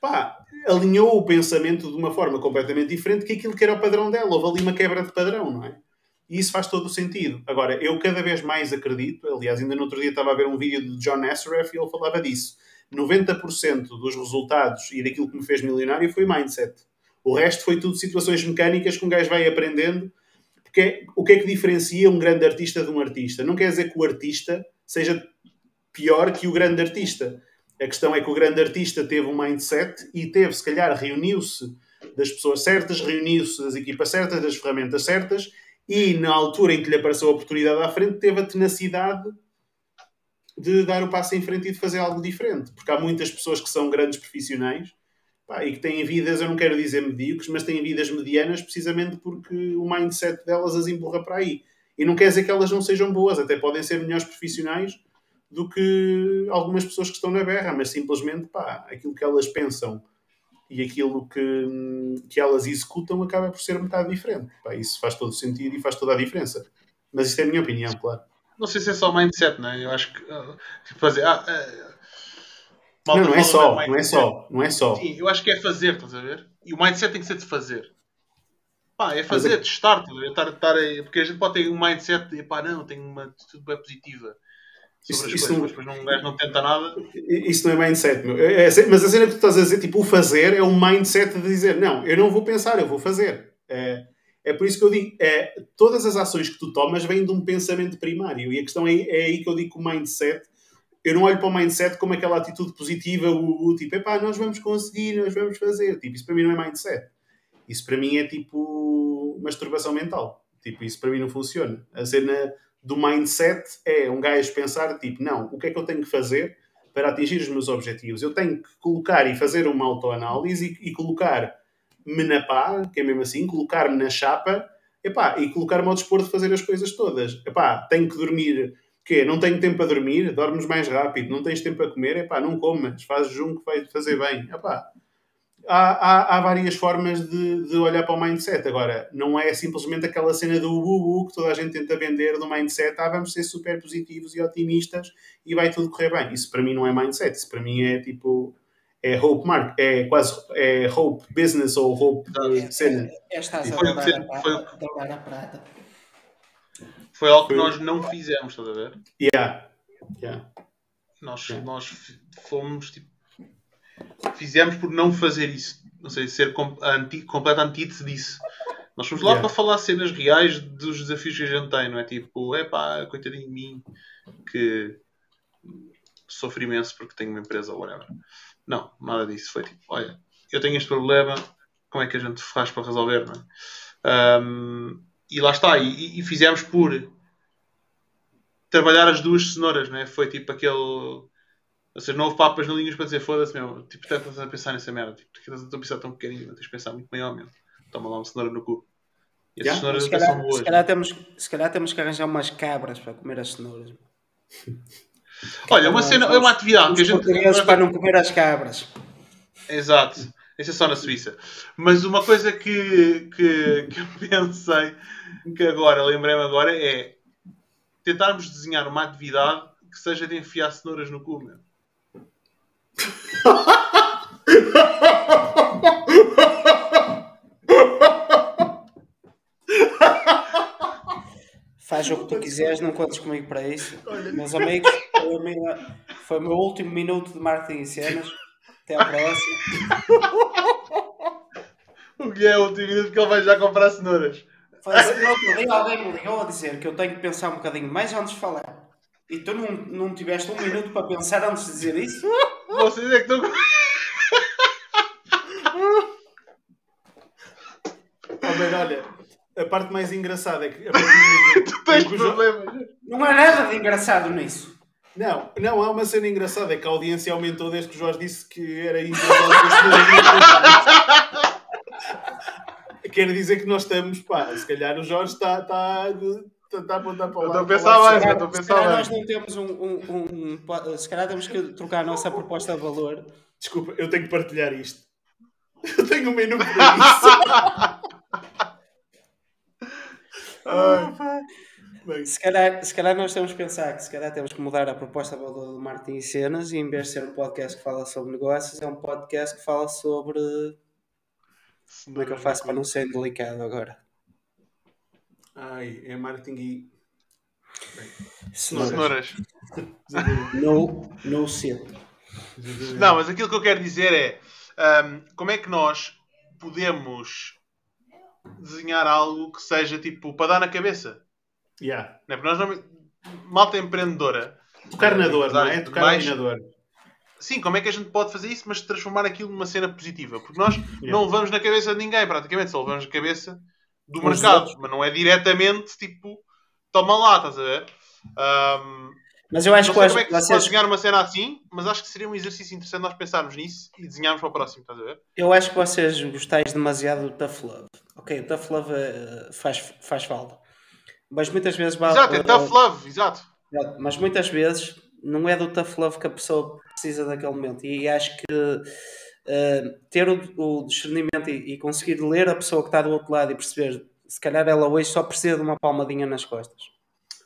pá, alinhou o pensamento de uma forma completamente diferente que aquilo que era o padrão dela. Houve ali uma quebra de padrão, não é? E isso faz todo o sentido. Agora, eu cada vez mais acredito, aliás, ainda no outro dia estava a ver um vídeo de John Assaraf e ele falava disso. 90% dos resultados e daquilo que me fez milionário foi mindset. O resto foi tudo situações mecânicas que um gajo vai aprendendo. Porque é, o que é que diferencia um grande artista de um artista? Não quer dizer que o artista seja pior que o grande artista. A questão é que o grande artista teve um mindset e teve, se calhar, reuniu-se das pessoas certas, reuniu-se das equipas certas, das ferramentas certas e na altura em que lhe apareceu a oportunidade à frente, teve a tenacidade de dar o passo em frente e de fazer algo diferente. Porque há muitas pessoas que são grandes profissionais pá, e que têm vidas, eu não quero dizer medíocres, mas têm vidas medianas precisamente porque o mindset delas as empurra para aí. E não quer dizer que elas não sejam boas, até podem ser melhores profissionais do que algumas pessoas que estão na berra, mas simplesmente pá, aquilo que elas pensam e aquilo que, que elas executam acaba por ser um bocado diferente. Pá, isso faz todo o sentido e faz toda a diferença. Mas isto é a minha opinião, claro. Não sei se é só mindset, não é? Eu acho que. Uh, fazer. Ah, uh, não, não é só, não é só, não é só. Sim, eu acho que é fazer, estás a ver? E o mindset tem que ser de fazer. Pá, é fazer, é... testar, estar, estar aí, porque a gente pode ter um mindset de pá, não, tenho uma atitude bem positiva isso, as coisas, não, depois não, não tenta nada. Isso não é mindset, meu. É, é, mas a cena que tu estás a dizer, tipo, o fazer é um mindset de dizer, não, eu não vou pensar, eu vou fazer. É, é por isso que eu digo, é, todas as ações que tu tomas vêm de um pensamento primário. E a questão é, é aí que eu digo que o mindset, eu não olho para o mindset como aquela atitude positiva, o, o tipo, epá, nós vamos conseguir, nós vamos fazer. Tipo, isso para mim não é mindset. Isso para mim é tipo masturbação mental. Tipo, isso para mim não funciona. A cena do mindset é um gajo pensar, tipo, não, o que é que eu tenho que fazer para atingir os meus objetivos? Eu tenho que colocar e fazer uma autoanálise e, e colocar-me na pá, que é mesmo assim, colocar-me na chapa epá, e colocar-me ao dispor de fazer as coisas todas. Epá, tenho que dormir, quê? Não tenho tempo para dormir? Dormes mais rápido. Não tens tempo para comer? Epá, não comas. Fazes junto que vai fazer bem. Epá, há, há, há, várias formas de, de, olhar para o mindset. Agora, não é simplesmente aquela cena do uh, uh, que toda a gente tenta vender do mindset. Ah, vamos ser super positivos e otimistas e vai tudo correr bem. Isso para mim não é mindset. Isso para mim é tipo. É hope mark, é quase é hope business ou hope é, cena. É, é, estás a foi, foi, a prata. Foi algo que nós não fizemos, estás a ver? Yeah. yeah. Nós, yeah. nós fomos tipo fizemos por não fazer isso. Não sei, ser com, anti, completa antítese disso. Nós fomos lá yeah. para falar cenas reais dos desafios que a gente tem, não é? Tipo, é pá, coitadinho de mim, que sofro imenso porque tenho uma empresa ou whatever. Não, nada disso. Foi tipo, olha, eu tenho este problema, como é que a gente faz para resolver, não é? Um, e lá está, e, e, fizemos por trabalhar as duas cenouras, não é? Foi tipo aquele ou seja, não houve papas na linhas para dizer foda-se, meu. Tipo, estás a pensar nessa merda. Tipo, estás a pensar tão pequenino, tens de pensar muito maior, meu. Toma lá uma cenoura no cu. E essas cenouras se calhar, são boas. Se calhar, temos, se calhar temos que arranjar umas cabras para comer as cenouras. [laughs] Olha, uma cena, é uma atividade que a gente. para não comer as cabras. Exato. Isso é só na Suíça. Mas uma coisa que, que, que eu pensei que agora, lembrei-me agora, é tentarmos desenhar uma atividade que seja de enfiar cenouras no cu, meu. Faz o que tu quiseres, não contes comigo para isso. Meus amigos, foi o, meu, foi o meu último minuto de marketing em cenas. Até à próxima. o que é o último minuto que ele vai já comprar cenouras? Foi assim, outro dia alguém me ligou a dizer que eu tenho que pensar um bocadinho mais antes de falar. E tu não, não tiveste um minuto para pensar antes de dizer isso? Vocês é que estão. bem, olha, a parte mais engraçada é que. [laughs] tu tens problemas. Não há nada de engraçado nisso. Não, não, há uma cena engraçada, é que a audiência aumentou desde que o Jorge disse que era [laughs] Quer dizer que nós estamos, pá, se calhar o Jorge está, está tentar apontar para lá. Estou a pensar mais, estou a pensar mais. nós não temos um, um, um, Se calhar temos que trocar a nossa proposta de valor. Desculpa, eu tenho que partilhar isto. [laughs] Eu tenho um menu para isso. [laughs] se, calhar, se calhar nós temos que pensar que se calhar temos que mudar a proposta de valor do marketing e cenas e em vez de ser um podcast que fala sobre negócios, é um podcast que fala sobre. Como é que eu faço para não ser delicado agora? Ai, é marketing e. Cenouras. no, no seu. Não, mas aquilo que eu quero dizer é um, como é que nós podemos desenhar algo que seja tipo para dar na cabeça. Yeah. Não é? Porque nós não. Malta empreendedora. Tocar na dor, não é? Tocar mais... na dor. Sim, como é que a gente pode fazer isso, mas transformar aquilo numa cena positiva? Porque nós yeah. não levamos na cabeça de ninguém, praticamente, só levamos na cabeça do mercado, mas não é diretamente tipo, toma lá, estás a ver? Um, mas eu acho que, como é que vocês... desenhar uma cena assim, mas acho que seria um exercício interessante nós pensarmos nisso e desenharmos para o próximo, estás a ver? Eu acho que vocês gostais demasiado do Tough Love. Ok, o Tough Love uh, faz, faz falta. Mas muitas vezes... Exato, é uh, Tough Love, exato. Mas muitas vezes não é do Tough Love que a pessoa precisa daquele momento. E acho que uh, ter o, o discernimento e, e, conseguir ler a pessoa que está do outro lado e perceber se calhar ela hoje só precisa de uma palmadinha nas costas.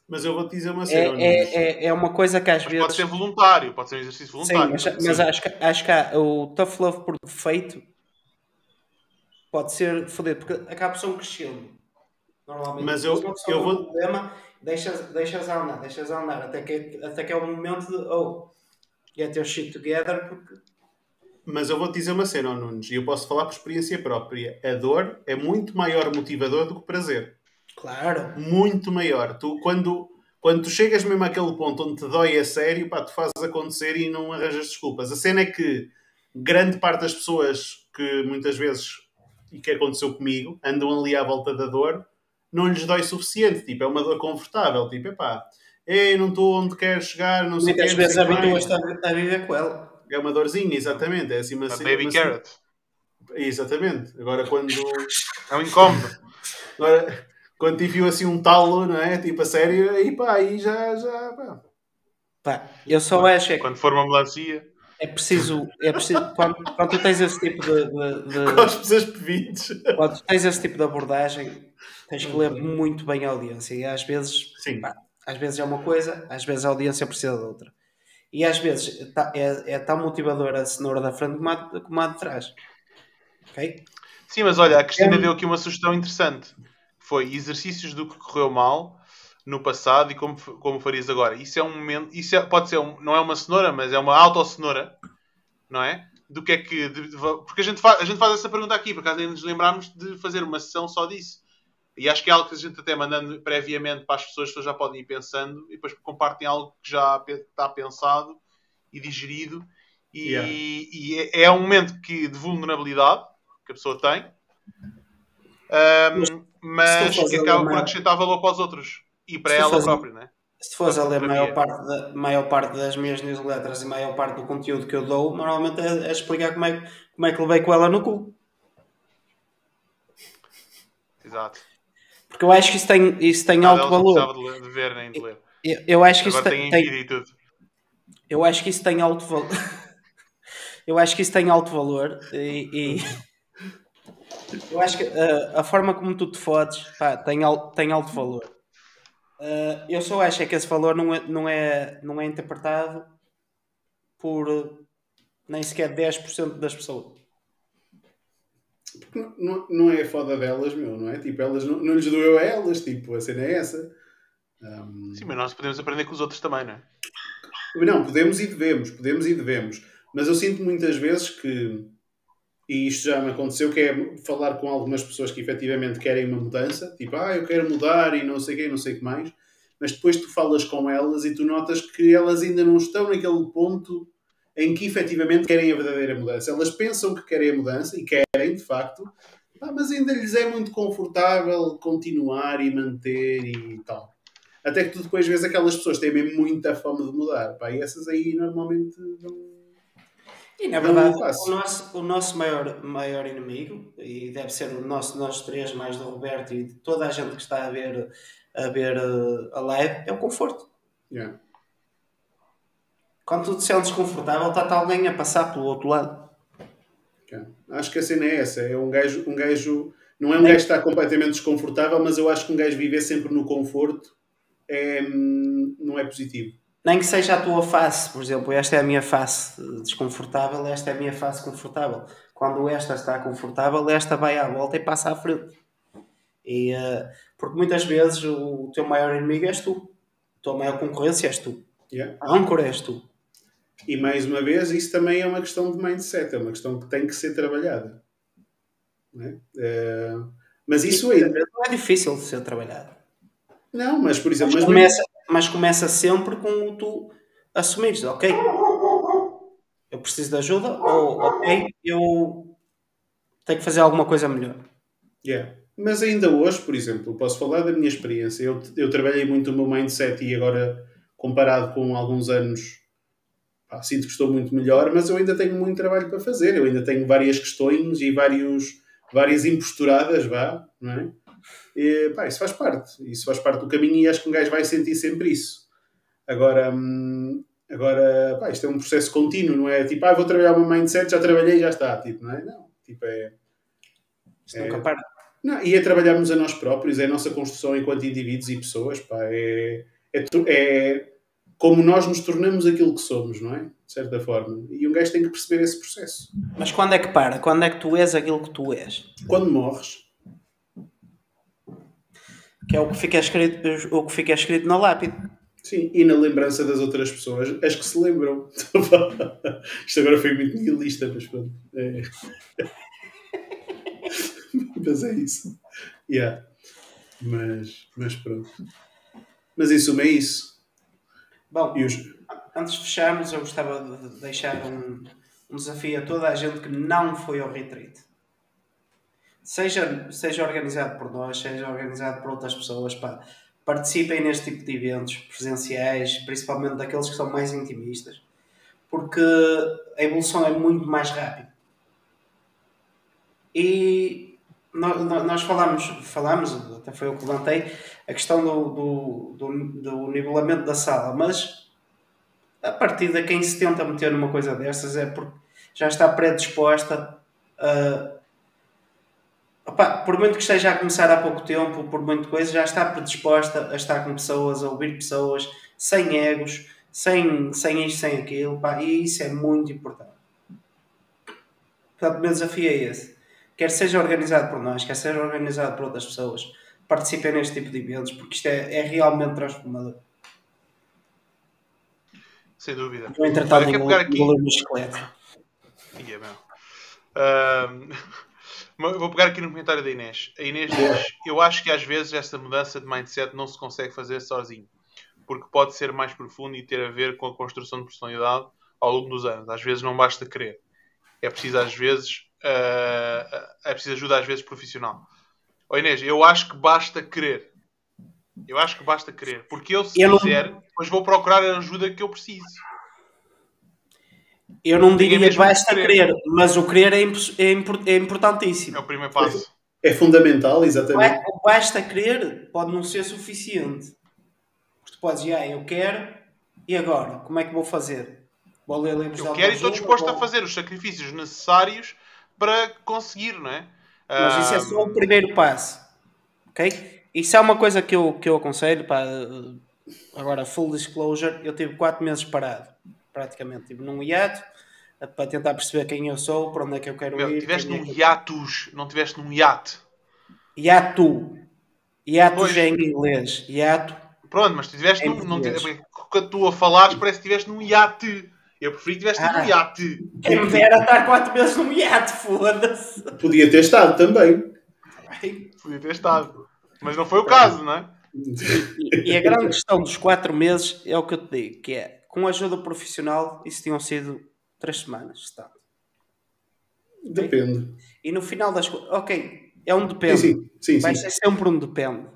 Mas eu vou te dizer uma cena. É, é, é, é, uma coisa que às mas vezes. Pode ser voluntário, pode ser um exercício voluntário. Sim, mas, mas acho, que, acho que há, o tough love por defeito pode ser fodido, porque acaba um crescendo. Normalmente. Mas eu, eu vou. Problema, deixas, deixas andar, deixas andar, até que, até que é o momento de. Oh, get your shit together, porque mas eu vou te dizer uma cena, oh, Nunes, e eu posso falar por experiência própria. A dor é muito maior motivador do que o prazer. Claro. Muito maior. Tu, quando, quando tu chegas mesmo àquele ponto onde te dói a sério, pá, tu fazes acontecer e não arranjas desculpas. A cena é que grande parte das pessoas que muitas vezes e que aconteceu comigo, andam ali à volta da dor, não lhes dói suficiente. Tipo, é uma dor confortável. Tipo, epá, ei, não estou onde quero chegar, não sei o Muitas vezes habituas-te a viver com ela. É uma dorzinha, exatamente. É assim uma A cena- Baby uma Carrot. Exatamente. Agora quando, [laughs] É um incómodo. agora, quando te enfiou assim um talo, não é? Tipo, a sério, aí pá, aí já, já, pá. Pá, eu só acho é que Quando for uma melancia. é preciso, é preciso quando, quando tu tens esse tipo de, de- de- [laughs] Cospes as pevides. quando tu tens esse tipo de abordagem, tens que ler muito bem a audiência e às vezes, Sim. pá, às vezes é uma coisa, às vezes a audiência precisa de outra. E às vezes tá- é, é tão motivadora a cenoura da frente como a, como a de trás. Ok? Sim, mas olha, a Cristina É deu aqui uma sugestão interessante. Foi exercícios do que correu mal no passado e como, como farias agora. Isso é um momento. Isso é- pode ser, um- não é uma cenoura, mas é uma autocenoura, não é? Do que é que. de- de- porque a gente, faz, a gente faz essa pergunta aqui, por acaso nem nos lembrarmos de fazer uma sessão só disso. E acho que é algo que a gente até mandando previamente para as pessoas, as pessoas já podem ir pensando e depois compartem algo que já está pensado e digerido. E, Yeah. e é, é um momento que, de vulnerabilidade que a pessoa tem, ahm, mas que acaba por acrescentar valor para os outros e para ela fores- própria, né? Se fores a ler maior é. parte, da, maior parte das minhas newsletters e maior parte do conteúdo que eu dou, normalmente é, é explicar como é, como é que levei com ela no cu. Exato. Porque eu acho que isso tem, isso tem alto valor. de, ver nem de ler. Eu, eu acho que isso Agora tem, tem em tem- tudo. eu acho que isso tem alto valor. [laughs] eu acho que isso tem alto valor e, e- eu acho que uh, a forma como tu te fodes pá, tem, al- tem alto valor. Uh, eu só acho é que esse valor não é, não é, não é interpretado por nem sequer 10% das pessoas. Não, não- não é foda delas, meu, não é? Tipo, elas não, não lhes doeu a elas, tipo, a cena é essa. Ahm, Sim, mas nós podemos aprender com os outros também, não é? Não, podemos e devemos, podemos e devemos. Mas eu sinto muitas vezes que, e isto já me aconteceu, que é falar com algumas pessoas que efetivamente querem uma mudança, tipo, ah, eu quero mudar e não sei o quê, não sei o que mais, mas depois tu falas com elas e tu notas que elas ainda não estão naquele ponto em que efetivamente querem a verdadeira mudança. Elas pensam que querem a mudança e querem, de facto, mas ainda lhes é muito confortável continuar e manter e tal. Até que tu depois vês aquelas pessoas que têm mesmo muita fome de mudar. Pá, e essas aí normalmente não. E na verdade, o nosso, o nosso maior, maior inimigo, e deve ser o nosso, nós três, mais do Roberto e de toda a gente que está a ver, a, ver uh, a live, é o conforto. Yeah. Quando tu te sentes confortável, está-te alguém a passar pelo outro lado. Acho que a cena é essa. É um gajo. Um gajo não é um gajo que está completamente desconfortável, mas eu acho que um gajo viver sempre no conforto é, hum, não é positivo. Nem que seja a tua face, por exemplo, esta é a minha face desconfortável, esta é a minha face confortável. Quando esta está confortável, esta vai à volta e passa à frente. E, uh, porque muitas vezes o teu maior inimigo és tu. A tua maior concorrência és tu. Yeah. A âncora és tu. E mais uma vez, isso também é uma questão de mindset, é uma questão que tem que ser trabalhada. Não é? Eh, mas isso ainda. Não é difícil de ser trabalhado. Não, mas por exemplo, Mas mas começa, mas começa sempre com tu assumires, ok? Eu preciso de ajuda, ou ok, eu tenho que fazer alguma coisa melhor. Yeah. Mas ainda hoje, por exemplo, posso falar da minha experiência. Eu, eu trabalhei muito o meu mindset e agora, comparado com alguns anos, pá, sinto que estou muito melhor, mas eu ainda tenho muito trabalho para fazer. Eu ainda tenho várias questões e vários, várias imposturadas, vá, não é? E, pá, isso faz parte. Isso faz parte do caminho e acho que um gajo vai sentir sempre isso. Agora, hum, agora pá, isto é um processo contínuo, não é? Tipo, ah, vou trabalhar o meu mindset, já trabalhei já está. Tipo, não é? Não. Tipo, é... Isto nunca para. Não, e é trabalharmos a nós próprios, é a nossa construção enquanto indivíduos e pessoas, pá, é, é, é como nós nos tornamos aquilo que somos, não é? De certa forma. E um gajo tem que perceber esse processo. Mas quando é que para? Quando é que tu és aquilo que tu és? Quando morres, Que é o que fica escrito, o que fica escrito na lápide. sim, e na lembrança das outras pessoas, as que se lembram. [laughs] Isto agora foi muito nihilista, mas pronto. É. [laughs] mas é isso. Yeah. Mas, mas pronto. Mas em suma é isso. Bom, os, antes de fecharmos, eu gostava de deixar um, um desafio a toda a gente que não foi ao retreat. seja, seja organizado por nós, seja organizado por outras pessoas, pá, participem neste tipo de eventos presenciais, principalmente daqueles que são mais intimistas, porque a evolução é muito mais rápida. E nós falamos, falamos, até foi eu que levantei, a questão do, do, do, do nivelamento da sala, mas a partir de quem se tenta meter numa coisa dessas é porque já está predisposta a. Opa, por muito que esteja a começar há pouco tempo, por muito coisa, já está predisposta a estar com pessoas, a ouvir pessoas, sem egos, sem, sem isto, sem aquilo, pá, e isso é muito importante. Portanto, o meu desafio é esse. Quer seja organizado por nós, quer seja organizado por outras pessoas, participem neste tipo de eventos, porque isto é, é realmente transformador. Sem dúvida. Eu, entretanto, pegar aqui... [laughs] uma bicicleta. vou pegar aqui no comentário da Inês. A Inês diz: Eu acho que às vezes esta mudança de mindset não se consegue fazer sozinho, porque pode ser mais profundo e ter a ver com a construção de personalidade ao longo dos anos. Às vezes não basta querer, é preciso às vezes uh, é preciso ajuda às vezes profissional. Oh Inês, eu acho que basta querer. Eu acho que basta querer. Porque eu, se eu quiser, não... depois vou procurar a ajuda que eu preciso. Eu não diria que basta querer. querer, mas o querer é, é, é, importantíssimo. É o primeiro passo. É fundamental, exatamente. O basta querer pode não ser suficiente. Tu podes, ah, eu quero, e agora? Como é que vou fazer? Vou ler livros Eu quero e estou disposto vou... a fazer os sacrifícios necessários para conseguir, não é? Mas isso é só o primeiro passo. Ok? Isso é uma coisa que eu, que eu aconselho. Pá, agora, full disclosure, eu tive 4 meses parado, praticamente. Estive num hiato para tentar perceber quem eu sou, para onde é que eu quero Meu, ir. Tiveste num é hiatus, não tiveste num hiato. Hiato. Hiatus é em inglês. Hiato. Pronto, mas tu tiveste num. Não tiveste, quando tu a falares, parece que tiveste num hiato. Eu preferi que tiveste ah, num iate. Quem me dera estar 4 meses num iate, foda-se. Podia ter estado também. Podia ter estado. Mas não foi o caso, não é? E, e a grande questão dos quatro meses é o que eu te digo, que é, com ajuda profissional, isso tinham sido três semanas, está. Depende. E no final das coisas, ok, é um depende. Sim, sim, Vai sim. ser sempre um depende.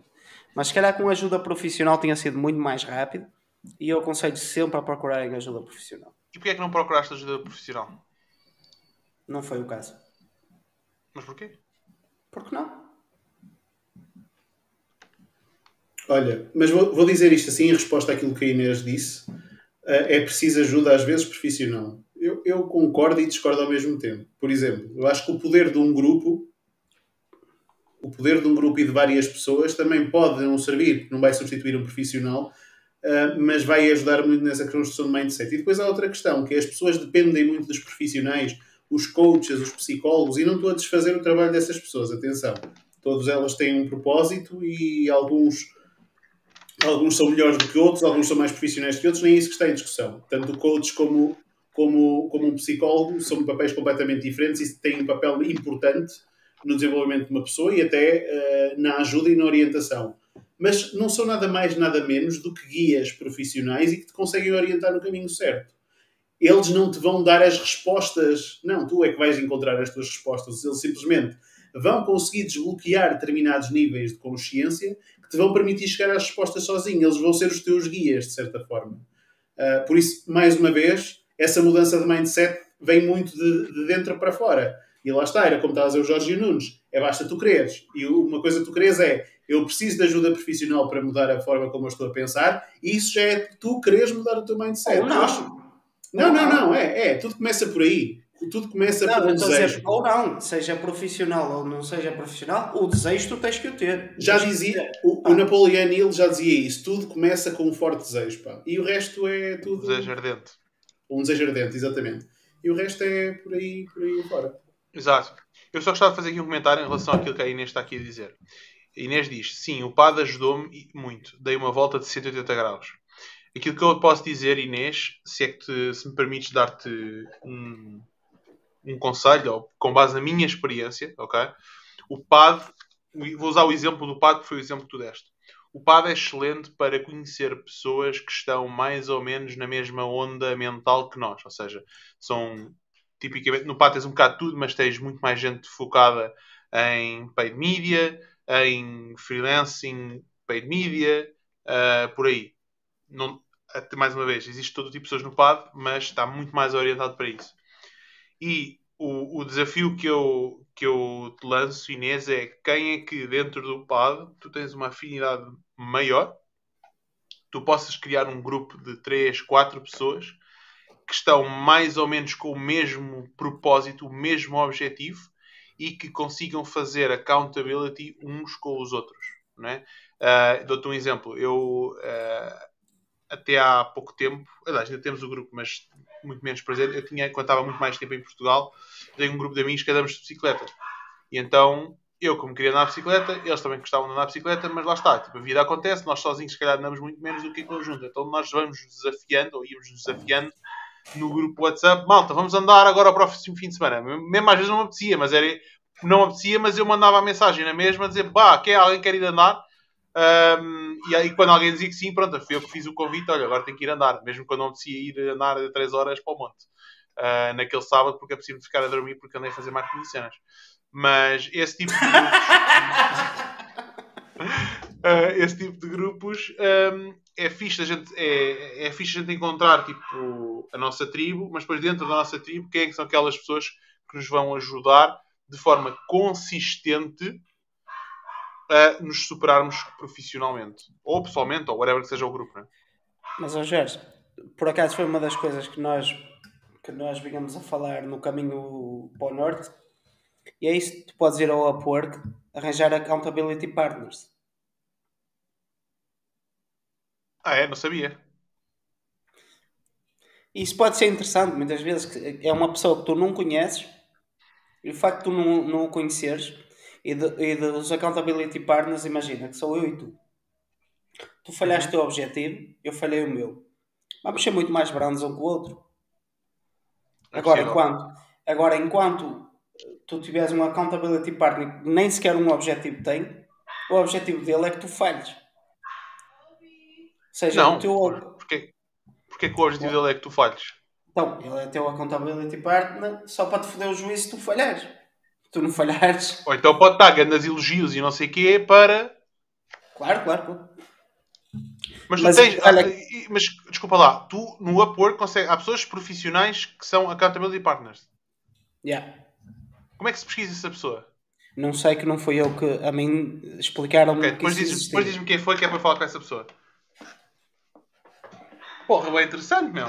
Mas se calhar com ajuda profissional tinha sido muito mais rápido e eu aconselho sempre a procurarem ajuda profissional. E porquê é que não procuraste ajuda profissional? Não foi o caso. Mas porquê? Porque não? Olha, mas vou, vou, dizer isto assim em resposta àquilo que a Inês disse. Uh, é preciso ajuda, às vezes, profissional. Eu, eu, concordo e discordo ao mesmo tempo. Por exemplo, eu acho que o poder de um grupo, o poder de um grupo e de várias pessoas também pode não servir, não vai substituir um profissional, uh, mas vai ajudar muito nessa construção de mindset. E depois há outra questão, que é as pessoas dependem muito dos profissionais, os coaches, os psicólogos, e não estou a desfazer o trabalho dessas pessoas, atenção. Todas elas têm um propósito e alguns alguns são melhores do que outros, alguns são mais profissionais que outros, nem isso que está em discussão. Tanto o coach como, como, como um psicólogo são papéis completamente diferentes e têm um papel importante no desenvolvimento de uma pessoa e até uh, na ajuda e na orientação. Mas não são nada mais, nada menos do que guias profissionais e que te conseguem orientar no caminho certo. Eles não te vão dar as respostas, não, tu é que vais encontrar as tuas respostas. Eles simplesmente vão conseguir desbloquear determinados níveis de consciência que te vão permitir chegar às respostas sozinho. Eles vão ser os teus guias, de certa forma. Uh, por isso, mais uma vez, essa mudança de mindset vem muito de, de dentro para fora. E lá está, era como estava a dizer o Jorge Nunes, é basta tu quereres. E uma coisa que tu queres é, eu preciso de ajuda profissional para mudar a forma como eu estou a pensar, e isso já é tu queres mudar o teu mindset. Ou não. Não, não, não, é, é, tudo começa por aí tudo começa não, por um desejo. Dizer, ou não, seja profissional ou não seja profissional, o desejo tu tens que o ter. Já dizia, o, o Napoleão Hill já dizia isso, tudo começa com um forte desejo, pá. E o resto é tudo... Um desejo ardente. Um desejo ardente, exatamente. E o resto é por aí, por aí fora. Exato. Eu só gostava de fazer aqui um comentário em relação àquilo que a Inês está aqui a dizer. A Inês diz, sim, o PAD ajudou-me muito. Dei uma volta de 180 graus. Aquilo que eu posso dizer, Inês, se é que te, se me permites dar-te um, um conselho, ou com base na minha experiência, ok? O PAD, vou usar o exemplo do PAD, que foi o exemplo que tu deste. O PAD é excelente para conhecer pessoas que estão mais ou menos na mesma onda mental que nós, ou seja, são tipicamente no PAD tens um bocado de tudo, mas tens muito mais gente focada em paid media, em freelancing, paid media, uh, por aí. Não, mais uma vez, existe todo tipo de pessoas no PAD, mas está muito mais orientado para isso. E o, o desafio que eu, que eu te lanço, Inês, é quem é que dentro do PAD tu tens uma afinidade maior, tu possas criar um grupo de 3, 4 pessoas que estão mais ou menos com o mesmo propósito, o mesmo objetivo e que consigam fazer accountability uns com os outros. Não é? Uh, Dou-te um exemplo. Eu, uh, até há pouco tempo, aliás, ainda temos o grupo, mas muito menos presente. Eu tinha, quando estava muito mais tempo em Portugal, tenho um grupo de amigos que andamos de bicicleta. E então, eu, como queria andar de bicicleta, eles também gostavam de andar de bicicleta, mas lá está. Tipo, a vida acontece, nós sozinhos, se calhar, andamos muito menos do que em conjunto. Então, nós vamos desafiando, ou íamos desafiando no grupo WhatsApp, malta, vamos andar agora para o próximo fim de semana. Mesmo às vezes não me apetecia, mas era, não me apetecia, mas eu mandava a mensagem na mesma a dizer, pá, quer alguém quer ir andar? Um, e aí quando alguém dizia que sim, pronto, fui eu que fiz o convite, olha, agora tenho que ir andar, mesmo quando não apetecia ir andar 3 horas para o monte. Uh, naquele sábado, porque é possível ficar a dormir porque andei a fazer marketing de cenas. Mas esse tipo de [laughs] [laughs] uh, esse tipo de grupos um, é fixe a gente, é, é fixe a gente encontrar tipo, a nossa tribo, mas depois dentro da nossa tribo, quem é que são aquelas pessoas que nos vão ajudar de forma consistente a nos superarmos profissionalmente, ou pessoalmente, ou whatever que seja o grupo. Né? Mas, ó Jorge, por acaso foi uma das coisas que nós, que nós vínhamos a falar no caminho para o norte, e é isso, tu podes ir ao Upwork arranjar accountability partners. Ah, é? Não sabia. Isso pode ser interessante, muitas vezes é uma pessoa que tu não conheces e o facto de tu não, não o conheceres e, de, e dos accountability partners, imagina que sou eu e tu. Tu falhaste uhum. o teu objetivo, eu falhei o meu. Vamos ser muito mais brandos um com o outro. É agora, enquanto, agora, enquanto tu tiveres um accountability partner que nem sequer um objetivo tem, o objetivo dele é que tu falhes seja, não, o teu... porque, porque que o objetivo dele é que tu falhes? Então, ele é teu accountability partner só para te foder o juízo se tu falhares. Tu não falhares. Ou então pode estar grandes elogios e não sei o quê para. Claro, claro, claro. Mas, mas, tens, olha... mas desculpa lá, tu no Upwork consegue, há pessoas profissionais que são accountability partners. Yeah. Como é que se pesquisa essa pessoa? Não sei que não foi eu que a mim explicaram-me. Okay, depois diz-me diz quem foi que é para falar com essa pessoa. Porra, bem interessante, meu.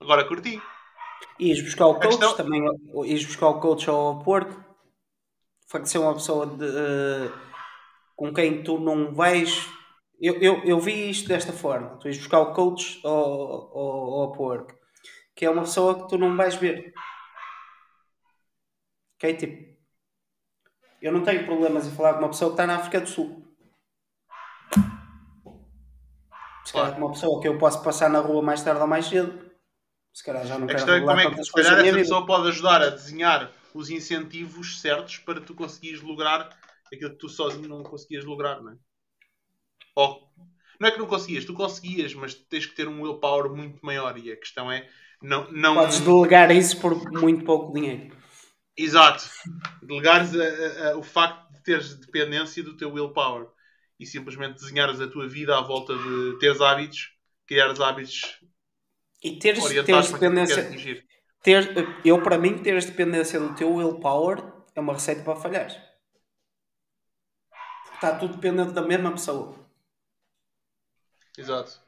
Agora curti. Ires buscar o coach questão... também, ires buscar o coach ao Porto. Facto de ser uma pessoa de, uh, com quem tu não vais. Eu, eu, eu vi isto desta forma: tu ires buscar o coach ao, ao, ao Porto, que é uma pessoa que tu não vais ver. Ok? Tipo, eu não tenho problemas em falar com uma pessoa que está na África do Sul. Se calhar com uma pessoa que eu posso passar na rua mais tarde ou mais cedo, se calhar já não quero é como é que, se calhar essa pessoa pode ajudar a desenhar os incentivos certos para tu conseguires lograr aquilo que tu sozinho não conseguias lograr, não é? Ou, não é que não conseguias, tu conseguias, mas tens que ter um willpower muito maior e a questão é não, não... Podes delegar isso por muito pouco dinheiro. Exato. Delegares a, a, a, o facto de teres dependência do teu willpower e simplesmente desenhares a tua vida à volta de teres hábitos, criares hábitos e teres, teres dependência. Ter, eu, para mim, teres dependência do teu willpower é uma receita para falhar. Está tudo dependente da mesma pessoa. Exato.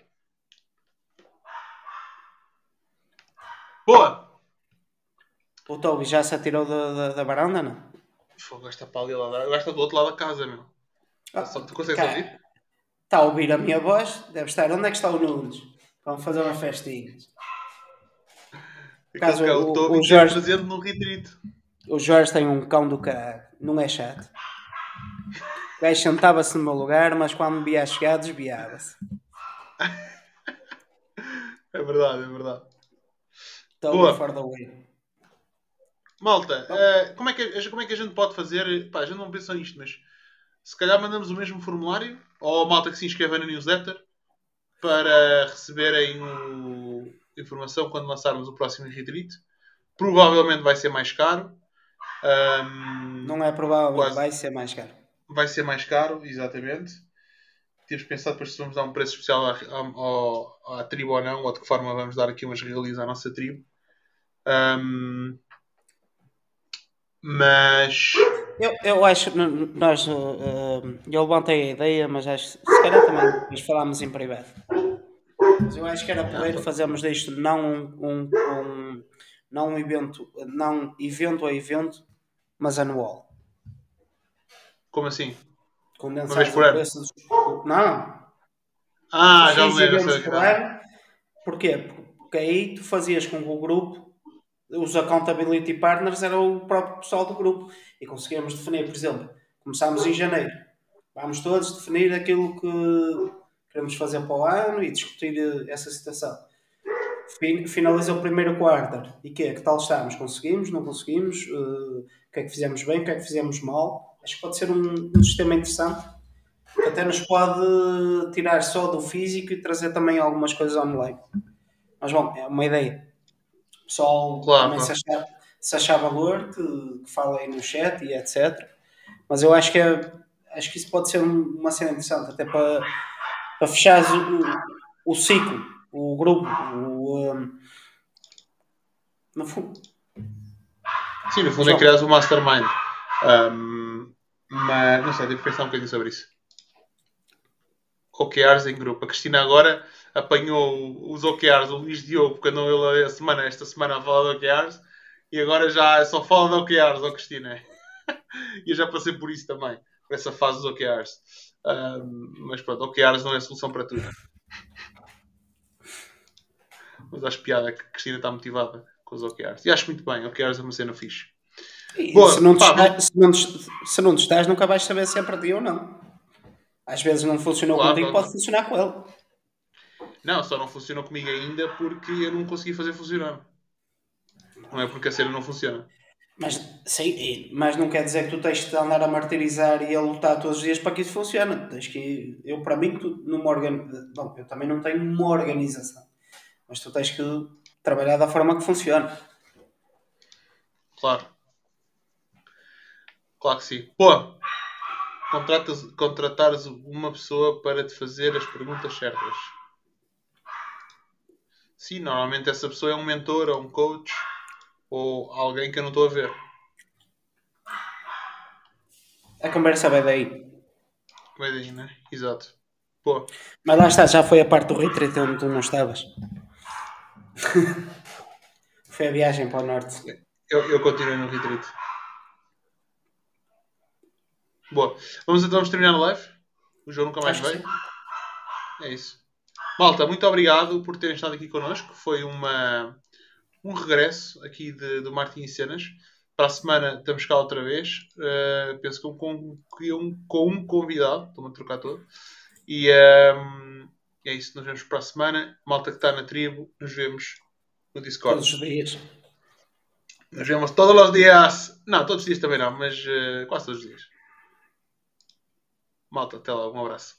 Boa! O Toby já se atirou da, da, da varanda, não? O gajo está para ali, gajo está do outro lado da casa, meu. Ah, só, tu consegues ouvir? Está a ouvir a minha voz? Deve estar. Onde é que está o Nunes? Vamos fazer uma festinha. Caso o, o, o Jorge fazendo no retrito. O Jorge tem um cão do caralho. Não é chato. O gajo sentava-se no meu lugar, mas quando me via chegar, desviava-se. É verdade, é verdade. Estou fora da way. Malta, uh, como, é que, como é que a gente pode fazer? Pá, a gente não pensou nisto, mas se calhar mandamos o mesmo formulário ou a malta que se inscreva na newsletter para receberem o... informação quando lançarmos o próximo retreat. Provavelmente vai ser mais caro. Um, Não é provável, Quase. vai ser mais caro. vai ser mais caro, exatamente. Temos pensado depois se vamos dar um preço especial à, à, à, à tribo ou não, ou de que forma vamos dar aqui umas regalias à nossa tribo. Um, mas Eu, eu acho que nós. uh, eu levantei a ideia, mas acho que se calhar também depois falámos em privado. Mas eu acho que era poder fazermos disto não um, um, não um evento, não evento a evento, mas anual. como assim? Condensar Uma vez por ano? dos. Não, Ah, já me lembro. ano. Porquê? Porque aí tu fazias com que o grupo, os accountability partners era o próprio pessoal do grupo e conseguíamos definir, por exemplo, começámos em janeiro, vamos todos definir aquilo que queremos fazer para o ano e discutir eh, essa situação. Fin- Finaliza o primeiro quarter e que Que tal estamos? Conseguimos? Não conseguimos? Eh, o que é que fizemos bem? O que é que fizemos mal? Acho que pode ser um, um sistema interessante que até nos pode tirar só do físico e trazer também algumas coisas online. Mas bom, é uma ideia. O pessoal Claro, também. Se, achar, se achar valor, que, que fala aí no chat e etc. Mas eu acho que, é, acho que isso pode ser um- uma cena interessante, até para, para fechar o, o ciclo, o grupo, o, um, no fundo. Sim, no fundo é criar um mastermind. Um, mas não sei, devo pensar um bocadinho sobre isso. OKRs em grupo. A Cristina agora apanhou os OKRs, o Luís Diogo, porque andou ele a semana, esta semana a falar de OKRs e agora já só fala de OKRs, ó Cristina. [laughs] e eu já passei por isso também, por essa fase dos OKRs. Um, mas pronto, OKRs não é a solução para tudo. Mas acho piada que a Cristina está motivada com os OKRs. E acho muito bem, OKRs é uma cena fixe. E Boa, se, não te pá, está- se, não se não te estás, nunca vais saber se é para ti ou não. Às vezes não funcionou Claro, contigo, pode funcionar com ele. Não, só não funcionou comigo ainda porque eu não consegui fazer funcionar. Não é porque a cena não funciona. Mas, sim, mas não quer dizer que tu tens de andar a martirizar e a lutar todos os dias para que isso funcione. Tens que, eu, para mim, tu, numa organ... Bom, eu também não tenho uma organização, mas tu tens que trabalhar da forma que funciona. Claro. Claro que sim. Pô, contratas, contratares uma pessoa para te fazer as perguntas certas. Sim, normalmente essa pessoa é um mentor ou um coach ou alguém que eu não estou a ver. A conversa vai daí. Vai daí, né? Exato. Pô, Mas lá está, já foi a parte do retreat onde tu não estavas. [laughs] foi a viagem para o norte. eu, eu continuo no retreat. Boa. Vamos então vamos terminar a live. O João nunca mais Acho veio. É isso. Malta, muito obrigado por terem estado aqui connosco. Foi uma, um regresso aqui de, do Martin e Cenas. Para a semana estamos cá outra vez. Uh, penso que com, com, um, com um convidado. Estou-me a trocar todo. E um, é isso. Nos vemos para a semana. Malta que está na tribo, nos vemos no Discord. Todos os dias. Nos vemos todos os dias. Não, todos os dias também não, mas uh, quase todos os dias. Malta, até lá. Um abraço.